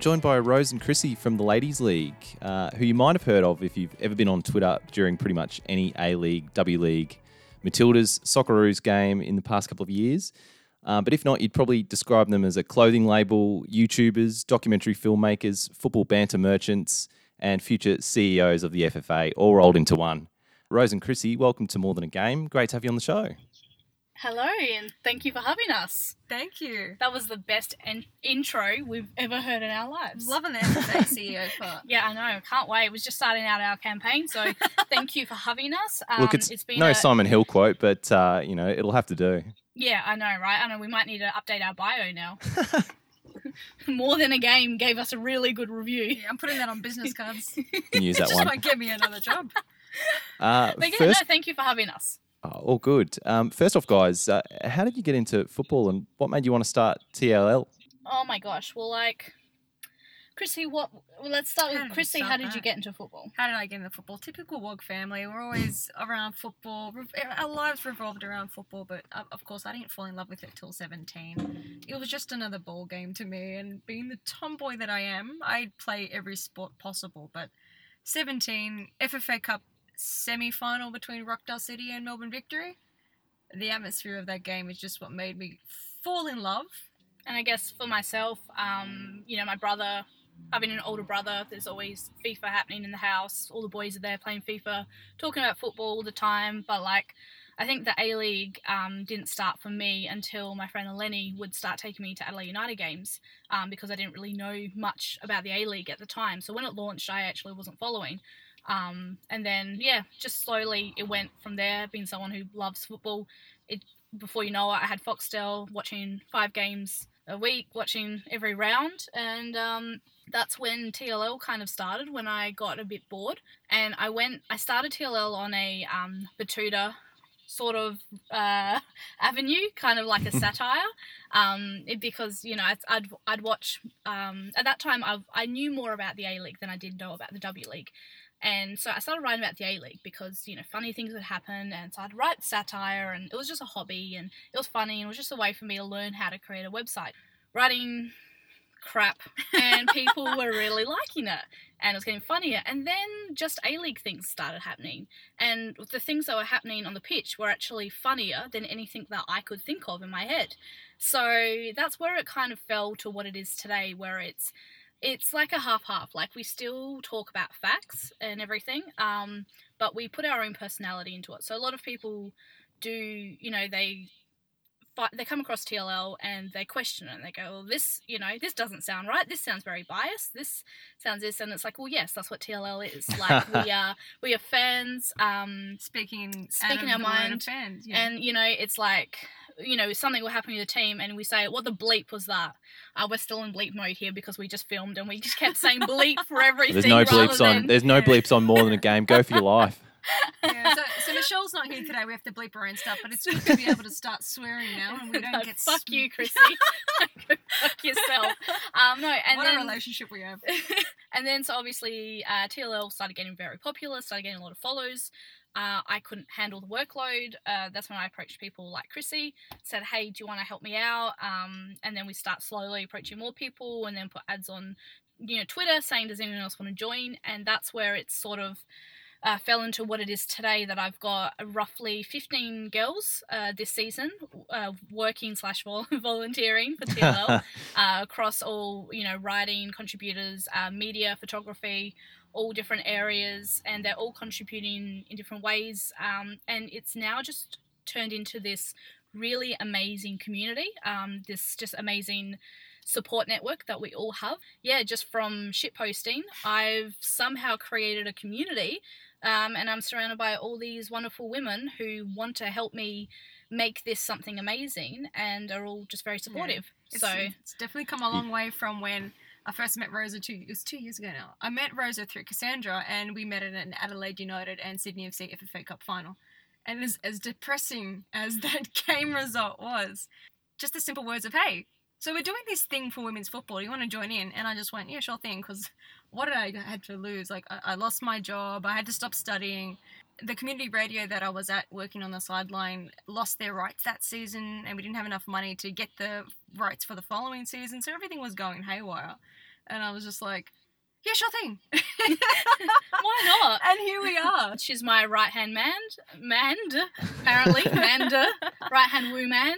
Joined by Rose and Chrissy from the Ladies League, uh, who you might have heard of if you've ever been on Twitter during pretty much any A League, W League, Matildas, Socceroos game in the past couple of years. Uh, but if not, you'd probably describe them as a clothing label, YouTubers, documentary filmmakers, football banter merchants, and future CEOs of the FFA, all rolled into one. Rose and Chrissy, welcome to More Than a Game. Great to have you on the show. Hello, and thank you for having us. Thank you. That was the best en- intro we've ever heard in our lives. Loving the CEO part. Yeah, I know. Can't wait. It was just starting out our campaign, so *laughs* thank you for having us. Um, Look, it's, been no a- Simon Hill quote, but uh, you know it'll have to do. Yeah, I know, right? I know we might need to update our bio now. *laughs* *laughs* More than a game gave us a really good review. Yeah, I'm putting that on business cards. You can use it that just one. might get me another job. Uh, But yeah, first, no, thank you for having us. Oh, all good. Um, first off, guys, uh, how did you get into football and what made you want to start TLL? Oh my gosh. Well, like, Chrissy, what? Well, let's start How with Chrissy. start How did you get into football? How did I get into football? Typical Wog family. We're always around football. Our lives revolved around football, but uh, of course, I didn't fall in love with it till 17. It was just another ball game to me, and being the tomboy that I am, I'd play every sport possible. But 17, FFA Cup semi final between Rockdale City and Melbourne Victory. The atmosphere of that game is just what made me fall in love. And I guess for myself, um, you know, my brother, having an older brother, there's always FIFA happening in the house. All the boys are there playing FIFA, talking about football all the time. But like, I think the A League um, didn't start for me until my friend Lenny would start taking me to Adelaide United games um, because I didn't really know much about the A League at the time. So when it launched, I actually wasn't following. Um, and then, yeah, just slowly it went from there. Being someone who loves football, it before you know it, I had Foxtel watching five games a week watching every round, and um, that's when TLL kind of started. When I got a bit bored, and I went, I started TLL on a um, Betoota sort of uh, *laughs* avenue, kind of like a *laughs* satire, um, it- because you know I'd I'd, I'd watch um, at that time I I knew more about the A League than I did know about the W League. And so I started writing about the A League because, you know, funny things would happen. And so I'd write satire, and it was just a hobby, and it was funny, and it was just a way for me to learn how to create a website. Writing crap, and people *laughs* were really liking it, and it was getting funnier. And then just A League things started happening, and the things that were happening on the pitch were actually funnier than anything that I could think of in my head. So that's where it kind of fell to what it is today, where it's it's like a half half. Like we still talk about facts and everything, um, but we put our own personality into it. So a lot of people do, you know, they fi- they come across TLL and they question it and they go, well, this, you know, this doesn't sound right. This sounds very biased. This sounds this, and it's like, well, yes, that's what TLL is. *laughs* Like we are, we are fans. Um, Speaking, Speaking our of mind, of fans, yeah. and you know, it's like you know something will happen to the team, and we say, "What the bleep was that?" Uh, we're still in bleep mode here because we just filmed and we just kept saying bleep for *laughs* everything. There's no rather bleeps on. There's no bleeps on more than a game. Go for your life. *laughs* yeah, so, so Michelle's not here today. We have to bleep her own stuff, but it's good to be able to start swearing now, and we don't *laughs* No, get fuck you, Chrissy. *laughs* fuck yourself. Um, no, and what then a relationship we have. *laughs* and then so obviously uh, TLL started getting very popular, started getting a lot of follows. Uh, I couldn't handle the workload. Uh, that's when I approached people like Chrissy, said, "Hey, do you want to help me out?" Um, and then we start slowly approaching more people, and then put ads on, you know, Twitter saying, "Does anyone else want to join?" And that's where it's sort of uh, fell into what it is today. That I've got roughly 15 girls uh, this season uh, working slash *laughs* volunteering for TLL *laughs* uh, across all you know writing contributors uh, media photography all different areas and they're all contributing in different ways um, and it's now just turned into this really amazing community um, this just amazing support network that we all have yeah just from shit posting i've somehow created a community um, and i'm surrounded by all these wonderful women who want to help me make this something amazing and are all just very supportive It's, so it's definitely come a long way from when I first met Rosa two. It was two years ago now. I met Rosa through Cassandra, and we met at an Adelaide United and Sydney FC FFA Cup final. And as as depressing as *laughs* that game result was, just the simple words of "Hey, so we're doing this thing for women's football. Do you want to join in?" And I just went, "Yeah, sure thing." Because what did I had to lose? Like I, I lost my job. I had to stop studying. The community radio that I was at working on the sideline lost their rights that season, and we didn't have enough money to get the rights for the following season. So everything was going haywire, and I was just like, "Yeah, sure thing." *laughs* why not and here we are. She's my right hand man, mand, apparently, Manda, right hand woo man.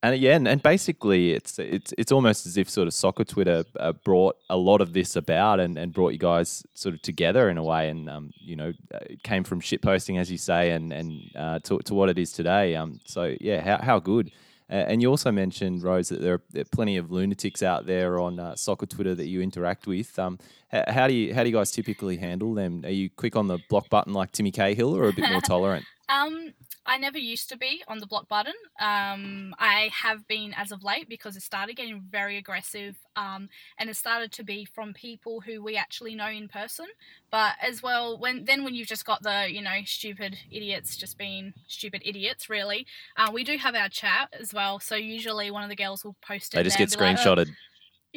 And yeah, and, and basically, it's it's it's almost as if sort of soccer Twitter uh, brought a lot of this about and, and brought you guys sort of together in a way, and um, you know, uh, it came from shit posting as you say, and and uh, to to what it is today. Um, so yeah, how how good. Uh, and you also mentioned Rose that there are, there are plenty of lunatics out there on uh, soccer Twitter that you interact with. Um, h- how do you how do you guys typically handle them? Are you quick on the block button like Timmy Cahill, or a bit more *laughs* tolerant? Um, I never used to be on the block button. Um, I have been as of late because it started getting very aggressive. Um, and it started to be from people who we actually know in person. But as well, when then when you've just got the you know stupid idiots just being stupid idiots, really, uh, we do have our chat as well. So usually one of the girls will post it. They just get be like, "Oh, screenshotted.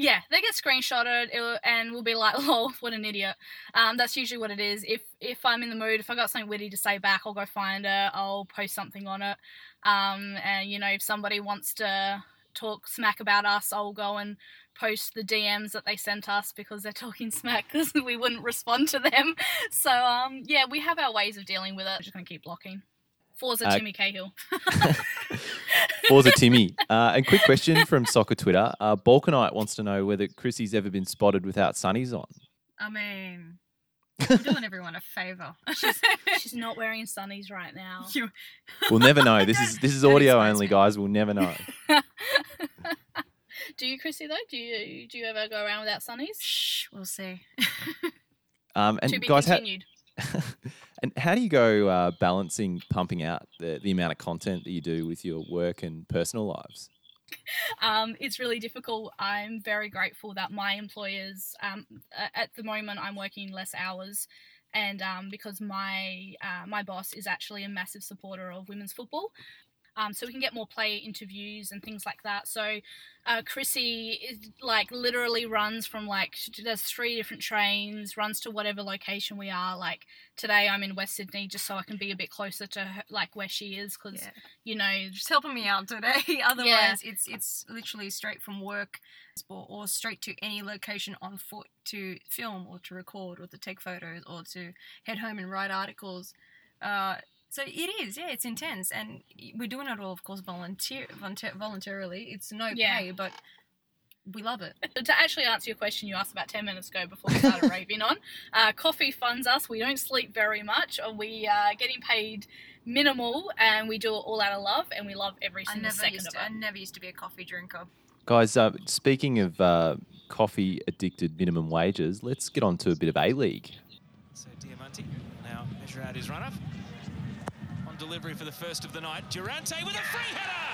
Yeah, they get screenshotted and we'll be like, *laughs* "Lol, what an idiot." Um, that's usually what it is. If if I'm in the mood, if I got something witty to say back, I'll go find it. I'll post something on it. Um, and you know, if somebody wants to talk smack about us, I'll go and post the DMs that they sent us because they're *laughs* talking smack because we wouldn't respond to them. *laughs* So um, yeah, we have our ways of dealing with it. We're just gonna keep blocking. Forza Uh, Timmy Cahill. Forza Timmy. Uh, and quick question from Soccer Twitter. Uh, Balkanite wants to know whether Chrissy's ever been spotted without sunnies on. I mean, I'm doing everyone a favour. *laughs* She's not wearing sunnies right now. We'll never know. *laughs* This is this is audio only, guys. We'll never know. *laughs* do you, Chrissy? Though, do you do you ever go around without sunnies? Shh, we'll see. Um, and to be guys, how, continued. And how do you go uh, balancing pumping out the, the amount of content that you do with your work and personal lives? um, it's really difficult. I'm very grateful that my employers, um, at the moment, I'm working less hours, and um, because my uh, my boss is actually a massive supporter of women's football. Um, so we can get more player interviews and things like that. So uh, Chrissy is like literally runs from like there's three different trains, runs to whatever location we are. Like today, I'm in West Sydney just so I can be a bit closer to her, like where she is because Yeah. you know Just helping me out today. *laughs* Otherwise, it's it's literally straight from work or, or straight to any location on foot to film or to record or to take photos or to head home and write articles. Uh, so it is, yeah, it's intense, and we're doing it all, of course, volunteer, volunteer voluntarily. It's no Yeah. pay, but we love it. But *laughs* to actually answer your question you asked about 10 minutes ago before we started *laughs* raving on, uh, coffee funds us. We don't sleep very much. or We are getting paid minimal and we do it all out of love and we love every I single never second used of to. I it. never used to be a coffee drinker. Guys, uh, speaking of uh, coffee addicted minimum wages, let's get on to a bit of A League. So Diamanti now measure out his run up. Delivery for the first of the night, Durante with a free header!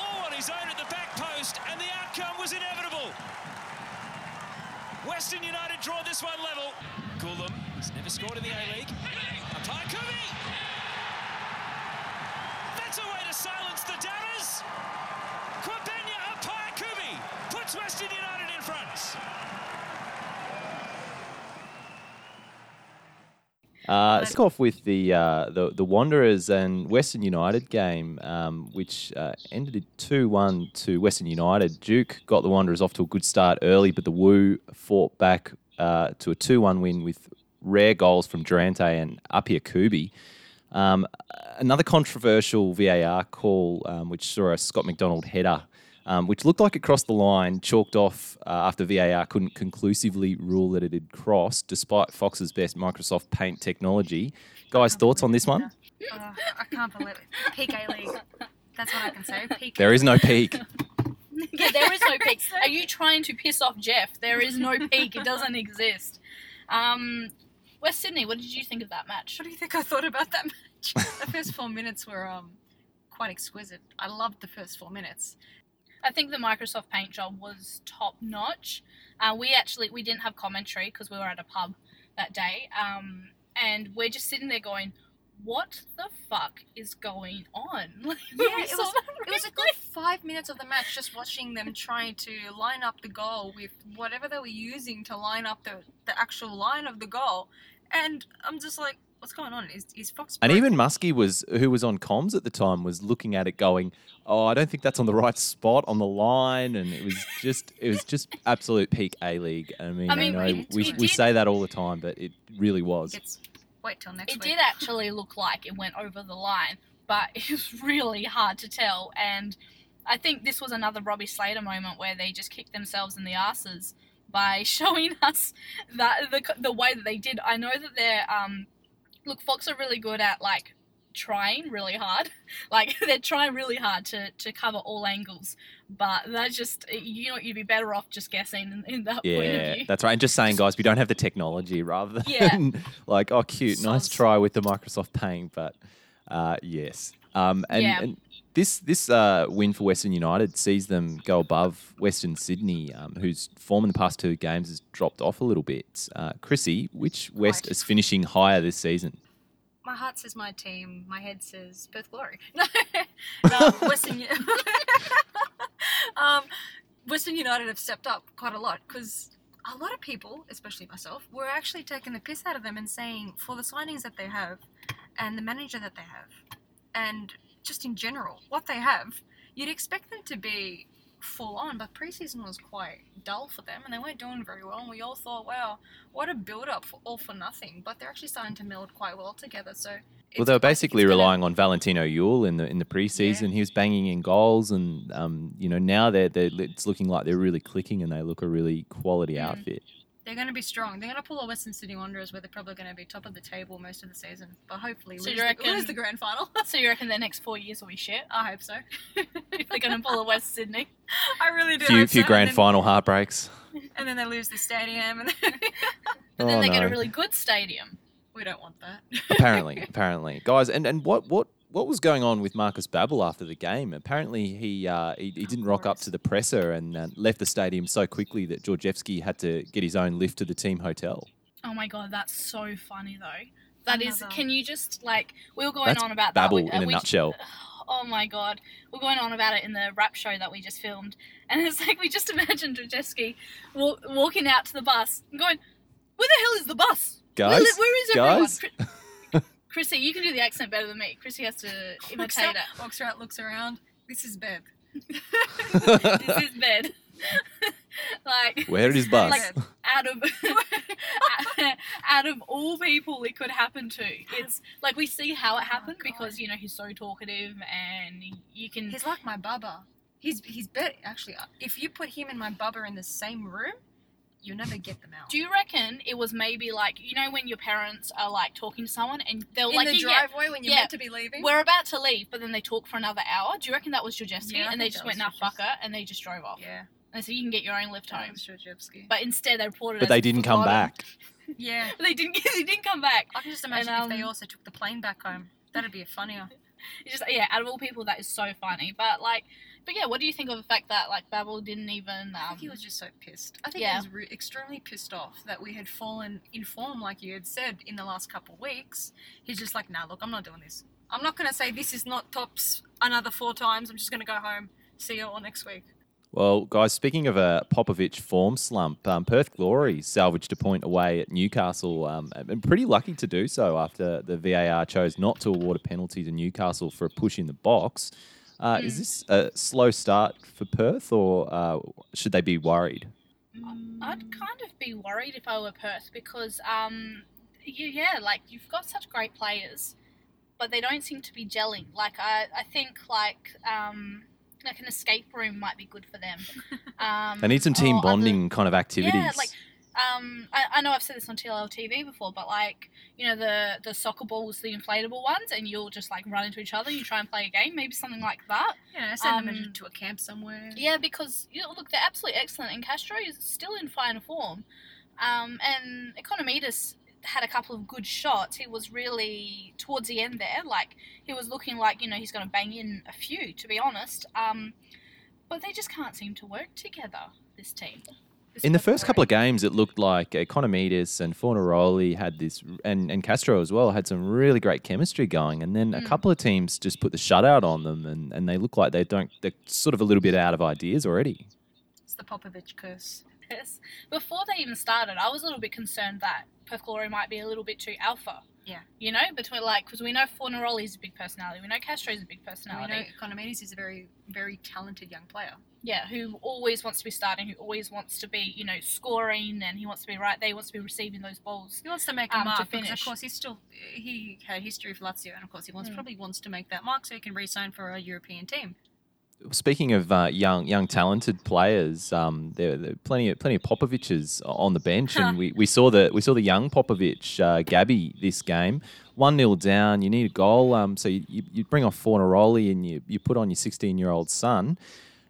All on his own at the back post, and the outcome was inevitable. Western United draw this one level. Coolum has never scored in the A-League. Appiah-Kubi! That's a way to silence the doubters! Kwabena Appiah-Kubi puts Western United in front. Uh, let's go off with the, uh, the the Wanderers and Western United game, um, which uh, ended two one to Western United. Duke got the Wanderers off to a good start early, but the Woo fought back uh, to a two one win with rare goals from Durante and Appiah-Kubi. Um, another controversial VAR call, um, which saw a Scott McDonald header, um, which looked like it crossed the line, chalked off uh, after VAR couldn't conclusively rule that it had crossed, despite Fox's best Microsoft Paint technology. Guys, thoughts on this one? Uh, I can't believe it. Peak A League. That's what I can say. Peak. There is no peak. *laughs* Yeah, there is no peak. Are you trying to piss off Jeff? There is no peak. It doesn't exist. Um, West Sydney, what did you think of that match? What do you think I thought about that match? *laughs* the first four minutes were um quite exquisite. I loved the first four minutes. I think the Microsoft Paint job was top notch. Uh, we actually we didn't have commentary because we were at a pub that day, um, and we're just sitting there going, "What the fuck is going on?" *laughs* Like, Yeah, it was, it was a good *laughs* five minutes of the match just watching them trying to line up the goal with whatever they were using to line up the, the actual line of the goal. And I'm just like, what's going on? Is, is Fox. And broken? even Muskie was, who was on comms at the time, was looking at it, going, "Oh, I don't think that's on the right spot on the line," and it was just, it was just absolute peak A League. I mean, I I know it- we, it we say that all the time, but it really was. It's, wait till next It week. did actually look like it went over the line, but *laughs* it was really hard to tell. And I think this was another Robbie Slater moment where they just kicked themselves in the asses by *laughs* showing us that the the way that they did. I know that they're um, look, Fox are really good at like trying really hard, *laughs* like *laughs* they're trying really hard to to cover all angles. But that's just you know you'd be better off just guessing in, in that point of Yeah, view. that's right. And just saying, guys, we don't have the technology rather than Yeah. *laughs* like, oh, cute, nice try with the Microsoft Paint, but uh, yes. Um, and, Yeah. and this this uh, win for Western United sees them go above Western Sydney, um, whose form in the past two games has dropped off a little bit. Uh, Chrissy, which West is finishing higher this season? my heart says my team. My head says Perth Glory. *laughs* No, no Western. *laughs* Um, Western United have stepped up quite a lot because a lot of people, especially myself, were actually taking the piss out of them and saying for the signings that they have, and the manager that they have, and just in general what they have, you'd expect them to be full on. But preseason was quite dull for them, and they weren't doing very well. And we all thought, wow, what a build up for all for nothing. But they're actually starting to meld quite well together. So well, they were basically gonna- relying on Valentino Yuel in the in the preseason. He was banging in goals, and um, you know now they're, they're it's looking like they're really clicking, and they look a really quality Mm. outfit. They're going to be strong. They're going to pull a Western City Wanderers where they're probably going to be top of the table most of the season. But hopefully So lose, you the, reckon- lose the grand final. *laughs* So you reckon the next four years will be shit? I hope so. *laughs* if they're going to pull a West Sydney. *laughs* I really do. Few hope few so. grand and then, final heartbreaks. And then they lose the stadium, and then But then Oh, they get no. a really good stadium. we don't want that. apparently, apparently, guys. And and what what what was going on with Marcus Babbel after the game? Apparently, he uh, he, he didn't rock up to the presser and uh, left the stadium so quickly that Georgievski had to get his own lift to the team hotel. Oh my god, that's so funny though. That is. Another- Can you just like we were going That's on about that? Babbel we- uh, in a we- nutshell. *laughs* Oh my god, we're going on about it in the rap show that we just filmed, and it's *laughs* like we just imagined Georgievski walk, walking out to the bus and going, "Where the hell is the bus? Where Guys, li- where is everyone?" guys? *laughs* Chri- Chrissy, you can do the accent better than me. Chrissy has to Walks imitate out, it. walks around, looks around. This is Beb. *laughs* *laughs* this is bed. *laughs* like Where is bus? Like out of out of all people it could happen to, it's like we see how it happened because you know he's so talkative and you can. He's like my bubba. He's he's better actually. uh, If you put him and my bubba in the same room, you'll never get them out. Do you reckon it was maybe like you know when your parents are like talking to someone and they'll in like the yeah, driveway when you're yeah, meant to be leaving? We're about to leave, but then they talk for another hour. Do you reckon that was Georgievski? Yeah, and they just went, nah, fuck it, and they just drove off. Yeah. And so you can get your own lift That home. was But instead they reported but they didn't come forgotten. back. *laughs* Yeah. *laughs* They didn't. They didn't come back. I can just imagine And, if they um, also took the plane back home. That'd be funnier. It's *laughs* just yeah, out of all people, that is so funny. But like, but yeah, what do you think of the fact that like Babbel didn't even? Um, I think he was just so pissed. I think yeah. he was re- extremely pissed off that we had fallen in form, like you had said, in the last couple of weeks. He's just like, nah, look, I'm not doing this. I'm not going to say this is not tops another four times. I'm just going to go home. See you all next week. Well, guys, speaking of a Popovic form slump, um, Perth Glory salvaged a point away at Newcastle, um, and pretty lucky to do so after the VAR chose not to award a penalty to Newcastle for a push in the box. Uh, Is this a slow start for Perth, or uh, should they be worried? I'd kind of be worried if I were Perth because um, you, yeah, like you've got such great players, but they don't seem to be gelling. Like I, I think like um, like an escape room might be good for them. *laughs* Um, They need some team or other- bonding kind of activities. Yeah, like um, I, I know I've said this on TLL TV before, but like you know the the soccer balls, the inflatable ones, and you'll just like run into each other. You try and play a game, maybe something like that. Yeah, send Um, them to a camp somewhere. Yeah, because you know, look, they're absolutely excellent, and Castro is still in fine form. Um, and Ikonomidis had a couple of good shots. He was really towards the end there, like he was looking like you know he's going to bang in a few, to be honest. Um, but they just can't seem to work together. This team. This In the first couple of games, it looked like Ikonomidis and Fornaroli had this, and, and Castro as well, had some really great chemistry going. And then a Mm. couple of teams just put the shutout on them, and, and they look like they don't, they're sort of a little bit out of ideas already. It's the Popovic curse. Yes. Before they even started, I was a little bit concerned that Perth Glory might be a little bit too alpha. Yeah. You know, between like because we know Fornaroli is a big personality, we know Castro is a big And we know Ikonomidis is a very, very talented young player. Yeah, who always wants to be starting, who always wants to be, you know, scoring, and he wants to be right there. He wants to be receiving those balls. He wants to make a Um, to mark because, of course, he's still he had history for Lazio, and of course, he wants Mm. probably wants to make that mark so he can re-sign for a European team. Speaking of uh, young, young talented players, um, there, there are plenty of plenty of Popovics on the bench, and *laughs* we, we saw the we saw the young Popovic, uh, Gabby, this game. One 0 down, you need a goal, um, so you, you, you bring off Fornaroli and you, you put on your sixteen year old son.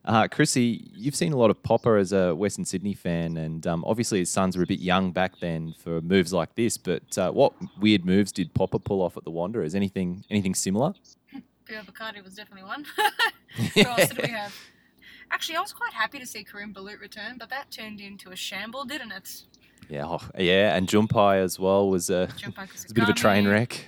Uh, Chrissy, you've seen a lot of Popper as a Western Sydney fan, and um, obviously his sons were a bit young back then for moves like this. But uh, what weird moves did Popper pull off at the Wanderers? Anything anything similar? *laughs* Pio Bacardi was definitely one. *laughs* Who else did we *laughs* have? Actually, I was quite happy to see Kerem Bulut return, but that turned into a shamble, didn't it? Yeah, oh, yeah, and Jumpei as well was a, was a bit of a train wreck.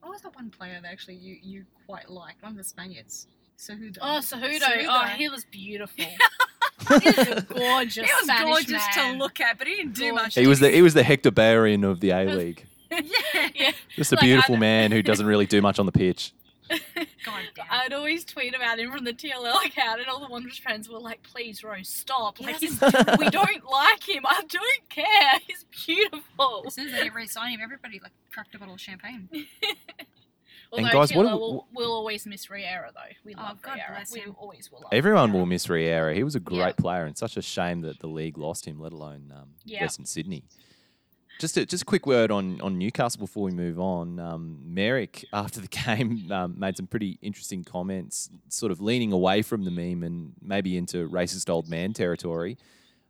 What was that one player that actually you, you quite liked? One of the Spaniards. Cejudo. Oh, Cejudo. Oh, Cejudo. Oh, he was beautiful. *laughs* he was a gorgeous. *laughs* He was Spanish gorgeous man. to look at, but he didn't do much. He was the he was the Hector Bellerin of the A *laughs* League. yeah. yeah. Just a Like, beautiful I'd- man who doesn't really do much on the pitch. God damn. I'd always tweet about him from the TLL account, and all the Wanderers fans were like, "Please, Rose, stop! He Like, he's, we don't like him. I don't care. He's beautiful." As soon as they didn't re-sign him, everybody like cracked a bottle of champagne. Although guys, what TLL do- will, will always miss Riera though. We Oh, love God Riera. bless We always will love. Everyone Riera. will miss Riera. He was a great Yeah. player, and such a shame that the league lost him, let alone um, Yeah. Western Sydney. Just a, just a quick word on, on Newcastle before we move on. Um, Merrick, after the *laughs* game, um, made some pretty interesting comments, sort of leaning away from the meme and maybe into racist old man territory.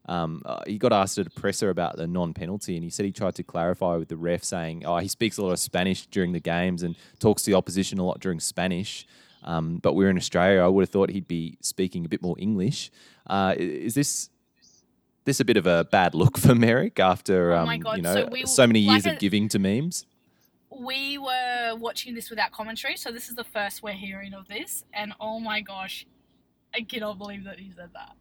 Um, uh, he got asked at a presser about the non-penalty, and he said he tried to clarify with the ref, saying, "Oh, he speaks a lot of Spanish during the games and talks to the opposition a lot during Spanish." Um, but we're in Australia. I would have thought he'd be speaking a bit more English. Uh, is this this a bit of a bad look for Merrick after Oh um, God, you so know we- so many years like of giving to memes? we were watching this without commentary, so this is the first we're hearing of this, and oh my gosh, I cannot believe that he said that.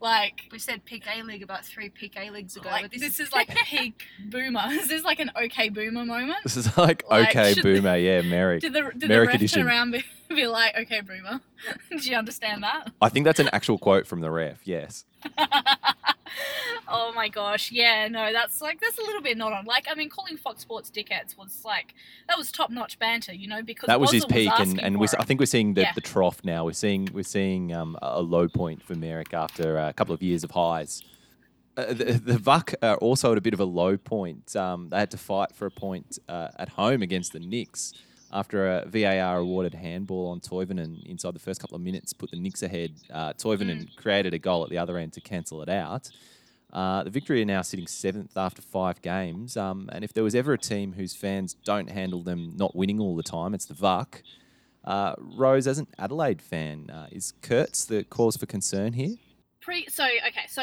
Like, We said pick A League about three pick A Leagues ago. like but this, is like *laughs* peak boomer. This is like an okay boomer moment. This is like, Like, okay, should- boomer, yeah, Merrick. Did the did Merrick the ref edition. turn around be, *laughs* be like, okay, boomer? *laughs* Do you understand that? I think that's an actual quote from the ref. Yes. Oh my gosh, yeah, no, that's like that's a little bit not on. Like, I mean, calling Fox Sports dickheads was like that was top notch banter, you know, because that was his Wazza peak, and, and we, I think we're seeing the, Yeah. the trough now. We're seeing we're seeing um, a low point for Merrick after a couple of years of highs. Uh, the, the Vuck are also at a bit of a low point. Um, they had to fight for a point uh, at home against the Nix after a VAR awarded handball on Toivonen inside the first couple of minutes, put the Nix ahead. Uh, Toivonen created a goal at the other end to cancel it out. Uh, the Victory are now sitting seventh after five games. Um, and if there was ever a team whose fans don't handle them not winning all the time, it's the Vuck. Uh, Rose, as an Adelaide fan, uh, is Kurz the cause for concern here? Pre so okay, so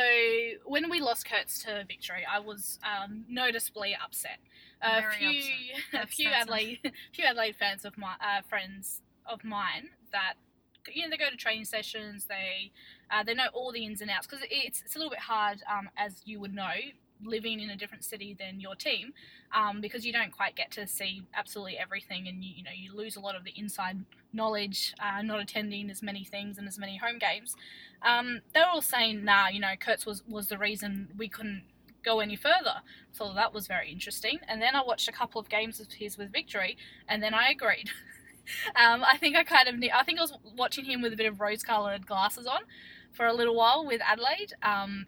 when we lost Kurz to victory, I was um, noticeably upset. A Very few, upset. *laughs* a few that's a *laughs* few Adelaide fans of my uh, friends of mine that you know they go to training sessions, they uh, they know all the ins and outs because it's it's a little bit hard um, as you would know living in a different city than your team um, because you don't quite get to see absolutely everything and you, you know you lose a lot of the inside knowledge uh, not attending as many things and as many home games um, they were all saying, nah, you know, Kurz was, was the reason we couldn't go any further. So that was very interesting. And then I watched a couple of games of his with Victory, and then I agreed. *laughs* um, I think I kind of, ne- I think I was watching him with a bit of rose-colored glasses on for a little while with Adelaide. Um,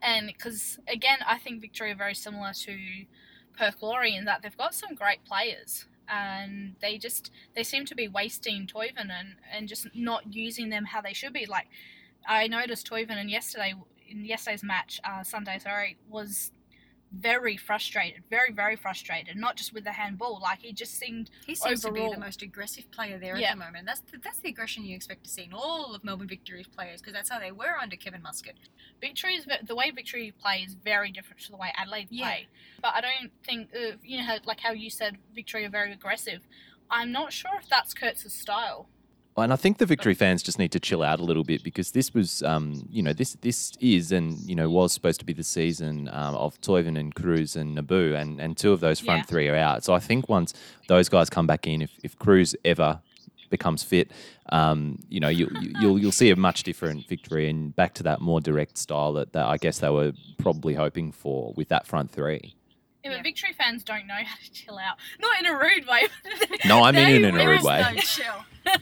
and because again, I think Victory are very similar to Perth Glory in that they've got some great players. And they just they seem to be wasting Toivonen and, and just not using them how they should be. Like I noticed Toivonen yesterday in yesterday's match, uh, Sunday, sorry, was very frustrated, very very frustrated. Not just with the handball, like he just seemed He seems to be overall- the most aggressive player there Yeah. at the moment. That's the, that's the aggression you expect to see in all of Melbourne Victory's players because that's how they were under Kevin Muscat. Victory is the way Victory play is very different to the way Adelaide Yeah. play. But I don't think uh, you know like how you said Victory are very aggressive. I'm not sure if that's Kurz's style. And I think the Victory fans just need to chill out a little bit because this was, um, you know, this this is and you know was supposed to be the season um, of Toivonen and Kruse and Nabbout, and, and two of those front Yeah. three are out. So I think once those guys come back in, if, if Kruse ever becomes fit, um, you know, you, you, you'll you'll see a much different Victory and back to that more direct style that, that I guess they were probably hoping for with that front three. Yeah, but Yeah. Victory fans don't know how to chill out. Not in a rude way. *laughs* No, I mean they it in a will- rude way. *laughs* no chill. *laughs*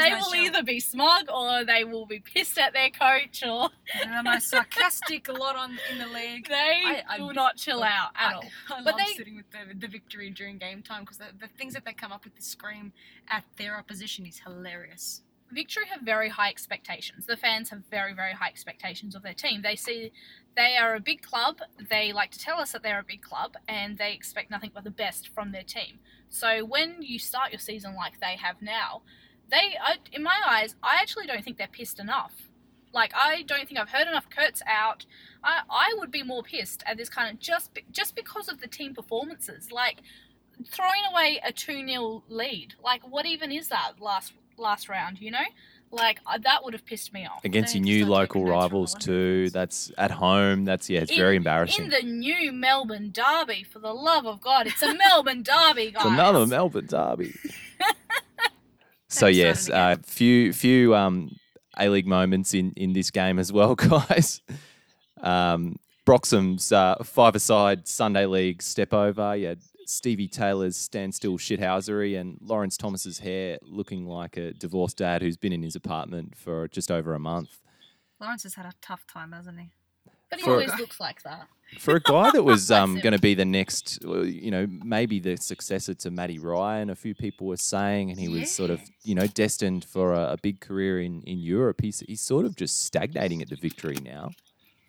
They no will chill. either be smug or they will be pissed at their coach or They're the most sarcastic lot on in the league. they I- I- will not chill out at I, all. I But love they- sitting with the, the victory during game time because the, the things that they come up with to scream at their opposition is hilarious. Victory have very high expectations. The fans have very, very high expectations of their team. They see they are a big club. They like to tell us that they're a big club, and they expect nothing but the best from their team. So when you start your season like they have now, they, I, in my eyes, I actually don't think they're pissed enough. Like I don't think I've heard enough Kurz out. I, I would be more pissed at this kind of just just because of the team performances. Like throwing away a 2 0 lead. Like, what even is that last last round, you know? Like, uh, that would have pissed me off. Against your new local taking notes from rivals too. That's at home. That's yeah, it's In- very embarrassing. In the new Melbourne Derby, for the love of God, it's a *laughs* Melbourne Derby, guys. It's another Melbourne derby. *laughs* so yes, a uh, few few um, A League moments in, in this game as well, *laughs* guys. Um, Broxham's uh, five-a-side Sunday League step over. You had Stevie Taylor's standstill shithousery and Lawrence Thomas's hair looking like a divorced dad who's been in his apartment for just over a month. Lawrence has had a tough time, hasn't he? But he For- always looks like that. For a guy that was *laughs* um, going to be the next, you know, maybe the successor to Matty Ryan, a few people were saying, and he was sort of, you know, destined for a, a big career in, in Europe. He's, he's sort of just stagnating at the victory now.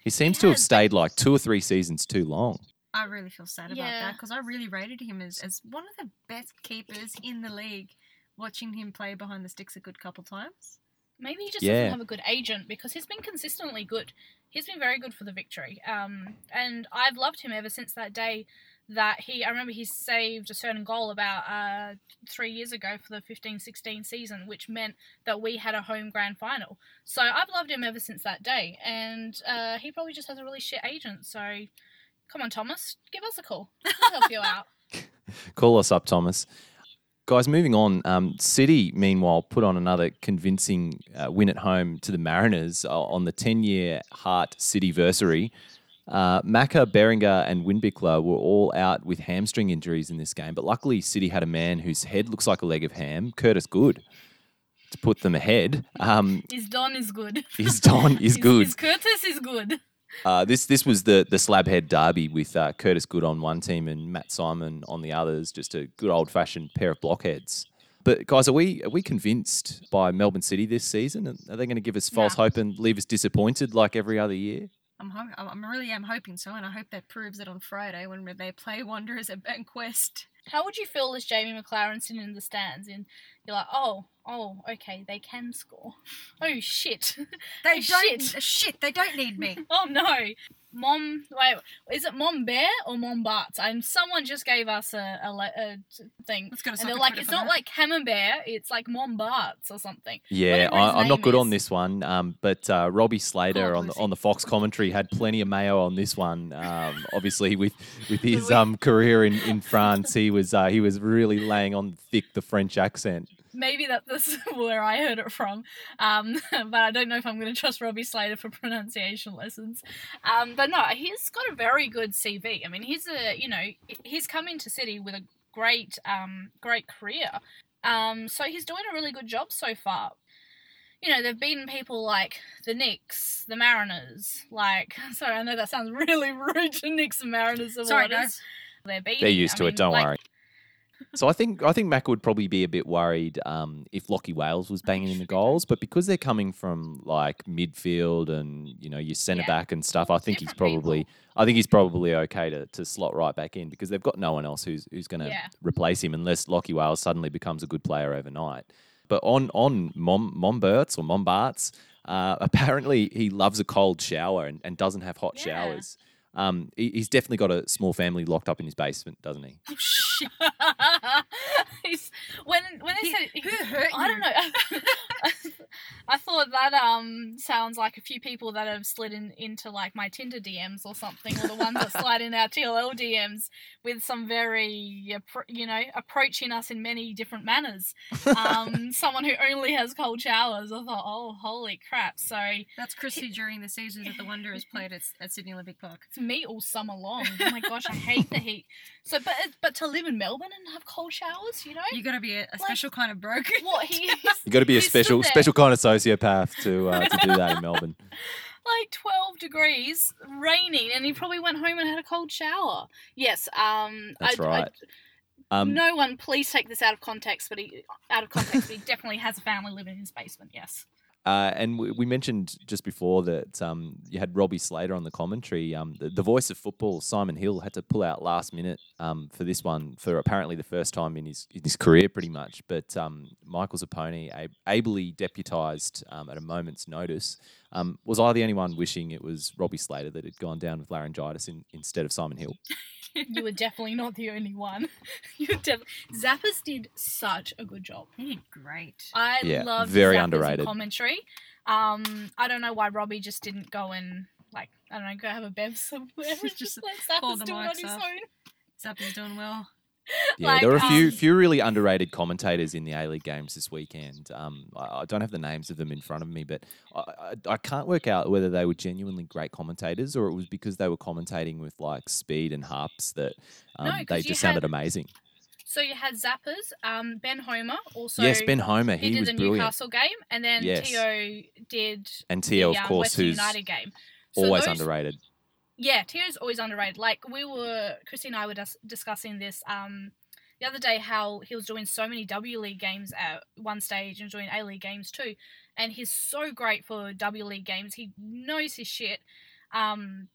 He seems to have stayed like two or three seasons too long. I really feel sad about Yeah. that because I really rated him as, as one of the best keepers in the league. Watching him play behind the sticks a good couple times. Maybe he just Yeah. doesn't have a good agent because he's been consistently good. He's been very good for the victory. Um, and I've loved him ever since that day that he, I remember he saved a certain goal about uh, three years ago for the 15 16 season, which meant that we had a home grand final. So I've loved him ever since that day. And uh, he probably just has a really shit agent. So come on, Thomas, give us a call. *laughs* We'll help you out. Call us up, Thomas. Guys, moving on. Um, City, meanwhile, put on another convincing uh, win at home to the Mariners uh, on the 10 year Heart Cityversary. Uh, Maka, Berenguer, and Windbichler were all out with hamstring injuries in this game, but luckily, City had a man whose head looks like a leg of ham, Curtis Good, to put them ahead. Um, His Don is good. his Don is *laughs* His- good. His Curtis is good. Uh, this this was the the slabhead derby with uh, Curtis Good on one team and Matt Simon on the others. Just a good old fashioned pair of blockheads. But guys, are we are we convinced by Melbourne City this season? Are they going to give us false Nah. hope and leave us disappointed like every other year? I'm, ho- I'm really am hoping so, and I hope that proves it on Friday when they play Wanderers at Bankwest. How would you feel as Jamie Maclaren sitting in the stands and you're like, oh, oh, okay, they can score. *laughs* Oh shit. *laughs* They Oh, don't shit. shit. They don't need me. *laughs* Oh no. Mom, wait, is it Mom Bear or Mom Barts? And someone just gave us a, a, le- a t- thing. Let's to and they're like, it's not that. like Camembert, it's like Mom Barts or something. Yeah, I, I'm not name good on this one. Um, but uh, Robbie Slater Poor on the, on the Fox commentary had plenty of mayo on this one. Um, obviously, with with his um, career in, in France, he was uh, he was really laying on thick the French accent. Maybe that this is *laughs* where I heard it from, um, *laughs* but I don't know if I'm going to trust Robbie Slater for *laughs* pronunciation lessons. Um, but no, he's got a very good CV. I mean, he's a you know he's come into City with a great um, great career, um, so he's doing a really good job so far. You know, they've beaten people like the Nix, the Mariners. Like, sorry, I know that sounds really rude to Nix and Mariners. Sorry, guys. They're beating. They're used I to mean, it. Don't like, worry. So I think I think Mac would probably be a bit worried um, if Lachie Wales was banging in the goals, but because they're coming from like midfield and you know your centre Yeah. back and stuff, I think he's probably people. I think he's probably okay to, to slot right back in because they've got no one else who's who's going to Yeah. replace him unless Lachie Wales suddenly becomes a good player overnight. But on on Mom Momberts or Mombarts, uh, *laughs* apparently he loves a cold shower and, and doesn't have hot Yeah. showers. Um, he, he's definitely got a small family locked up in his basement, doesn't he? Oh, shit. *laughs* He's- when when they He- said who hurt I don't know. *laughs* I thought that um sounds like a few people that have slid in into like my Tinder DMs or something, or the ones that *laughs* slide in our TLL DMs with some very you know approaching us in many different manners. Um, *laughs* someone who only has cold showers. I thought, oh holy crap! So That's Chrissy during the seasons that the Wanderers played at, at Sydney Olympic Park. it's me all summer long. Oh my gosh, I hate the heat. So, but but to live in Melbourne and have cold showers, you know, You got to be a, a special kind of broke. what he *laughs* is You got to be a special special kind of sociopath to uh, to do that in *laughs* Melbourne. like 12 degrees, raining, and he probably went home and had a cold shower. Yes, um, That's I, I- right. Um, no one, please take this out of context, but he out of context, but he definitely has a family living in his basement. Yes. Uh, and we, we mentioned just before that um, you had Robbie Slater on the commentary. Um, the, the voice of football, Simon Hill, had to pull out last minute um, for this one for apparently the first time in his in his career, pretty much. But um, Michael Zappone, ab- ably deputised um, at a moment's notice, um, was I the only one wishing it was Robbie Slater that had gone down with laryngitis in, instead of Simon Hill? You were definitely not the only one. *laughs* you def- Zappers did such a good job. He did great. I Yeah, love very Zappers underrated. commentary. Um, I don't know why Robbie just didn't go and like I don't know, go have a bev somewhere. *laughs* and Just just let pull Zappers the on his off. own. Zappy's doing well. Yeah, Like, there were a few um, few really underrated commentators in the A League games this weekend. Um, I, I don't have the names of them in front of me, but I, I, I can't work out whether they were genuinely great commentators or it was because they were commentating with like speed and harps that um, No, they just sounded amazing. So you had Zappers, um, Ben Homer also. yes, Ben Homer, he, did was the brilliant, Newcastle game, and then Yes. Tio did and Tio, the of um, course, Western who's United game. So always those- underrated. Yeah, Tio's always underrated. Like we were, Christy and I were dis- discussing this um, the other day. How he was doing so many W League games at one stage and doing A League games too, and he's so great for W League games. He knows his shit. Um,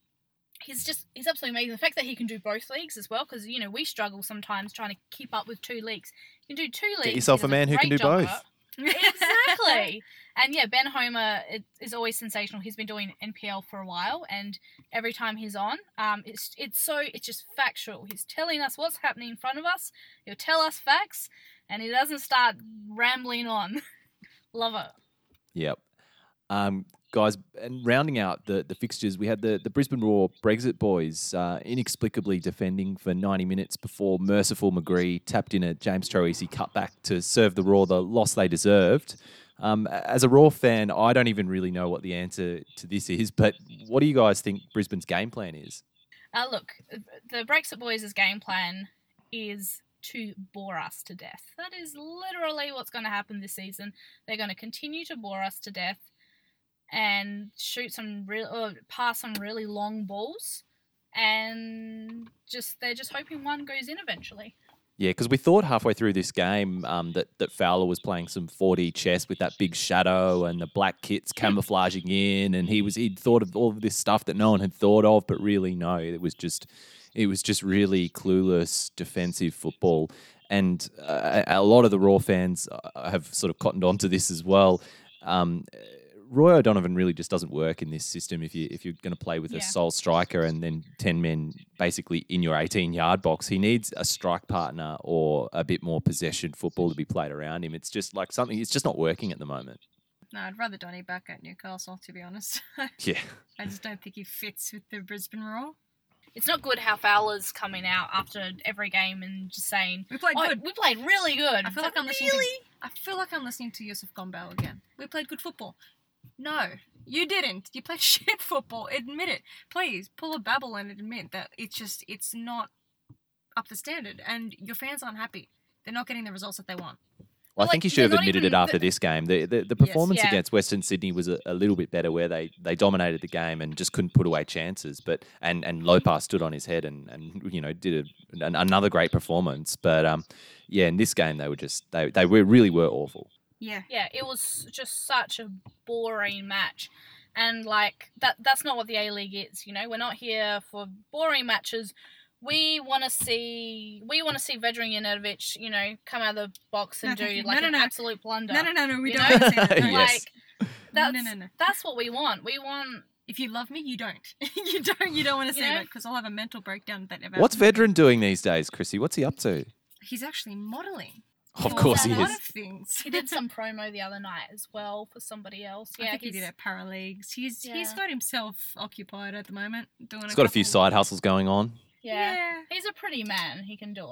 he's just he's absolutely amazing. The fact that he can do both leagues as well, because you know we struggle sometimes trying to keep up with two leagues. You can do two leagues. Get yourself a does man who can do both. exactly. *laughs* And yeah, Ben Homer is always sensational. He's been doing NPL for a while, and every time he's on, um, it's it's so it's just factual. He's telling us what's happening in front of us. He'll tell us facts, and he doesn't start rambling on. *laughs* Love it. Yep. Um, guys, and rounding out the, the fixtures, we had the, the Brisbane Roar Brexit boys uh, inexplicably defending for 90 minutes before merciful McGree tapped in a James Troisi cutback to serve the Roar the loss they deserved. Um, as a Roar fan, I don't even really know what the answer to this is, but what do you guys think Brisbane's game plan is? Uh, look, the Brexit Boys' game plan is to bore us to death. That is literally what's going to happen this season. They're going to continue to bore us to death and shoot some real, or pass some really long balls, and just they're just hoping one goes in eventually. Yeah, because we thought halfway through this game um, that that Fowler was playing some 4D chess with that big shadow and the black kits camouflaging in, and he was he'd thought of all of this stuff that no one had thought of, but really no, it was just it was just really clueless defensive football, and uh, a lot of the Roar fans uh, have sort of cottoned onto this as well. Um, Roy O'Donovan really just doesn't work in this system if you if you're going to play with Yeah. a sole striker and then ten men basically in your 18 yard box. He needs a strike partner or a bit more possession football to be played around him. It's just like something. It's just not working at the moment. No, I'd rather Donny back at Newcastle, to be honest. *laughs* Yeah. I just don't think he fits with the Brisbane Roar. It's not good how Fowler's coming out after every game and just saying, We played "Oh, good. we played really good." I feel like I'm listening to. I feel like I'm listening to Josep Gombau again. We played good football. No, you didn't. You played *laughs* shit football. Admit it, please. Pull a Babbel and admit that it's just it's not up to standard, and your fans aren't happy. They're not getting the results that they want. Well, I Well, think he like, should have admitted it after the- this game. The the, the performance yeah. against Western Sydney was a, a little bit better, where they, they dominated the game and just couldn't put away chances. But and and Lopar stood on his head and, and you know did a, an, another great performance. But um, yeah, in this game they were just they they were really were awful. Yeah. yeah, it was just such a boring match. And like that that's not what the A League is, you know. We're not here for boring matches. We want to see we want to see Vedran Janjetovic, you know, come out of the box and No, do like No, an no, no. absolute blunder. No, no, no, no. We don't know? say that. *laughs* No. Yes. Like that's no, no, no. that's what we want. We want If you love me, you don't. *laughs* you don't. You don't want to You say that because I'll have a mental breakdown that ever. What's happens. Vedran doing these days, Chrissy? What's he up to? He's actually modeling. Of for course a he lot is. of things. he did some promo the other night as well for somebody else. I Yeah, think he did at Paraleagues. He's he's got himself occupied at the moment, doing. He's got a few side hustles going on. yeah. Yeah. He's a pretty man. He can do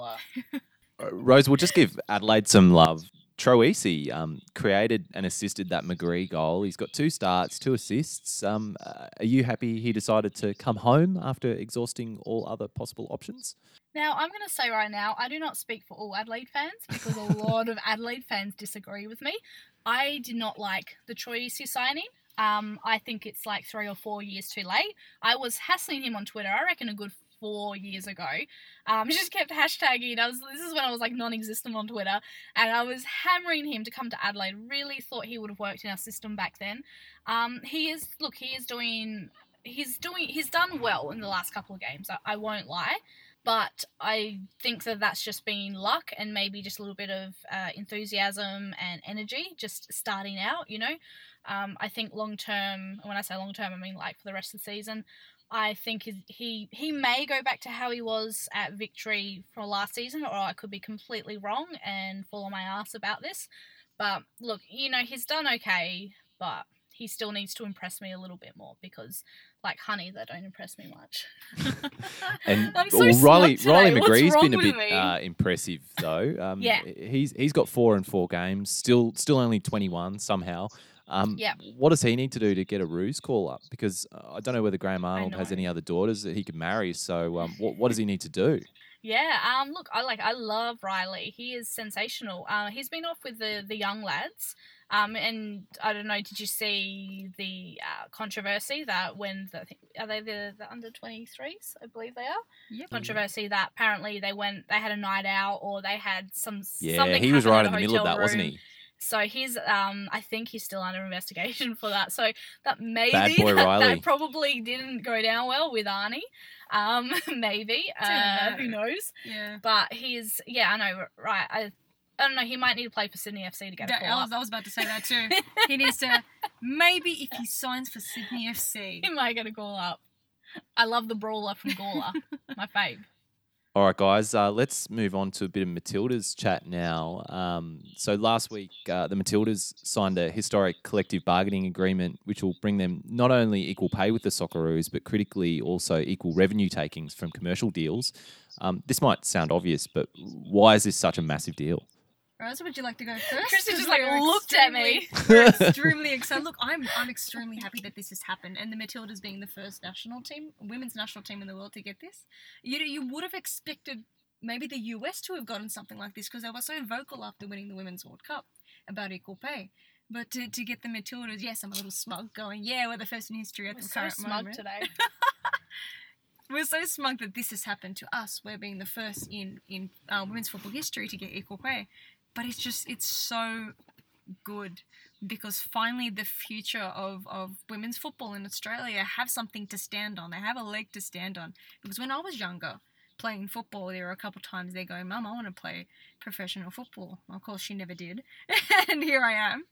it. *laughs* Uh, Rose, we'll just give Adelaide some love. Troisi um, created and assisted that McGree goal. He's got two starts, two assists. Um, uh, are you happy he decided to come home after exhausting all other possible options? Now, I'm going to say right now, I do not speak for all Adelaide fans because a lot of Adelaide fans disagree with me. I did not like the Troisi signing. Um, I think it's like three or four years too late. I was hassling him on Twitter, I reckon a good four years ago. Um, *laughs* just kept hashtagging. I was this is when I was like non-existent on Twitter, and I was hammering him to come to Adelaide. Really thought he would have worked in our system back then. Um, he is look, he is doing. He's doing. He's done well in the last couple of games. I, I won't lie but I think that that's just been luck and maybe just a little bit of uh, enthusiasm and energy just starting out, you know. Um, I think long term, when I say long term, I mean like for the rest of the season, I think he, he he may go back to how he was at Victory for last season, or I could be completely wrong and fall on my ass about this. But look, you know, he's done okay, but he still needs to impress me a little bit more because, like honey, they don't impress me much. *laughs* And I'm so well, Riley Riley McGree's been a bit uh, impressive though. Um, Yeah. he's he's got four and four games. Still still only twenty one somehow. Um, Yep. What does he need to do to get a Roos call up? Because uh, I don't know whether Graham Arnold has any other daughters that he could marry. So um, what what does he need to do? Yeah, um, look, I like, I love Riley. He is sensational. Uh, he's been off with the the young lads, um, and I don't know. Did you see the uh, controversy that when the are they the, the under twenty threes? I believe they are. Yep. Controversy that apparently they went, they had a night out, or they had some Yeah, something he was right in the middle of that, wasn't he? So he's, um, I think he's still under investigation for that. So that maybe Bad boy that, Riley. that probably didn't go down well with Arnie. Um, *laughs* maybe uh, matter. who knows? Yeah. But he's, yeah, I know, right? I, I don't know. He might need to play for Sydney FC to get a That- call I, was, up. I was about to say that too. *laughs* he needs to maybe if he signs for Sydney FC. He might get a call up. I love the brawler from Gawler, *laughs* my fave. All right, guys, uh, let's move on to a bit of Matildas chat now. Um, so last week, uh, the Matildas signed a historic collective bargaining agreement, which will bring them not only equal pay with the Socceroos, but critically also equal revenue takings from commercial deals. Um, this might sound obvious, but why is this such a massive deal? Rose, would you like to go first? 'Cause just, like, looked at me. *laughs* extremely excited. Look, I'm I'm extremely happy that this has happened, and the Matildas being the first national team, women's national team in the world to get this. You know, you would have expected maybe the US to have gotten something like this because they were so vocal after winning the Women's World Cup about equal pay. But to, to get the Matildas, yes, I'm a little smug, going, yeah, we're the first in history at We're the so current smug moment. today. *laughs* *laughs* We're so smug that this has happened to us. We're being the first in in uh, women's football history to get equal pay, but it's just it's so good because finally the future of, of women's football in Australia have something to stand on. They have a leg to stand on. Because when I was younger, playing football, there were a couple times they're going, "Mum, I want to play professional football." Of course, she never did, *laughs* and here I am.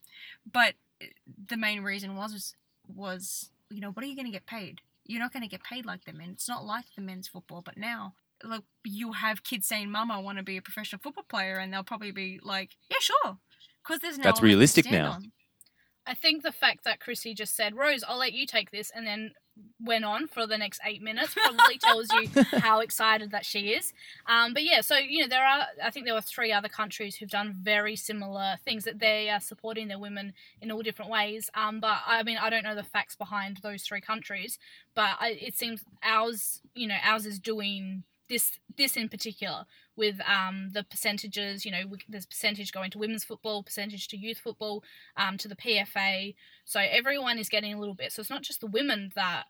But eh, the main reason was was, was you know what are you going to get paid? You're not going to get paid like the men. It's not like the men's football. But now, look, you have kids saying, "Mum, I want to be a professional football player," and they'll probably be like, "Yeah, sure," because there's no. That's realistic now. I think the fact that Chrissy just said, Rose, I'll let you take this, and then went on for the next eight minutes probably tells you *laughs* how excited that she is. Um, but yeah, so, you know, there are, I think there were three other countries who've done very similar things that they are supporting their women in all different ways. Um, but I mean, I don't know the facts behind those three countries, but I, it seems ours, you know, ours is doing this this in particular with um, the percentages. You know, there's percentage going to women's football, percentage to youth football, um, to the PFA. So everyone is getting a little bit. So it's not just the women that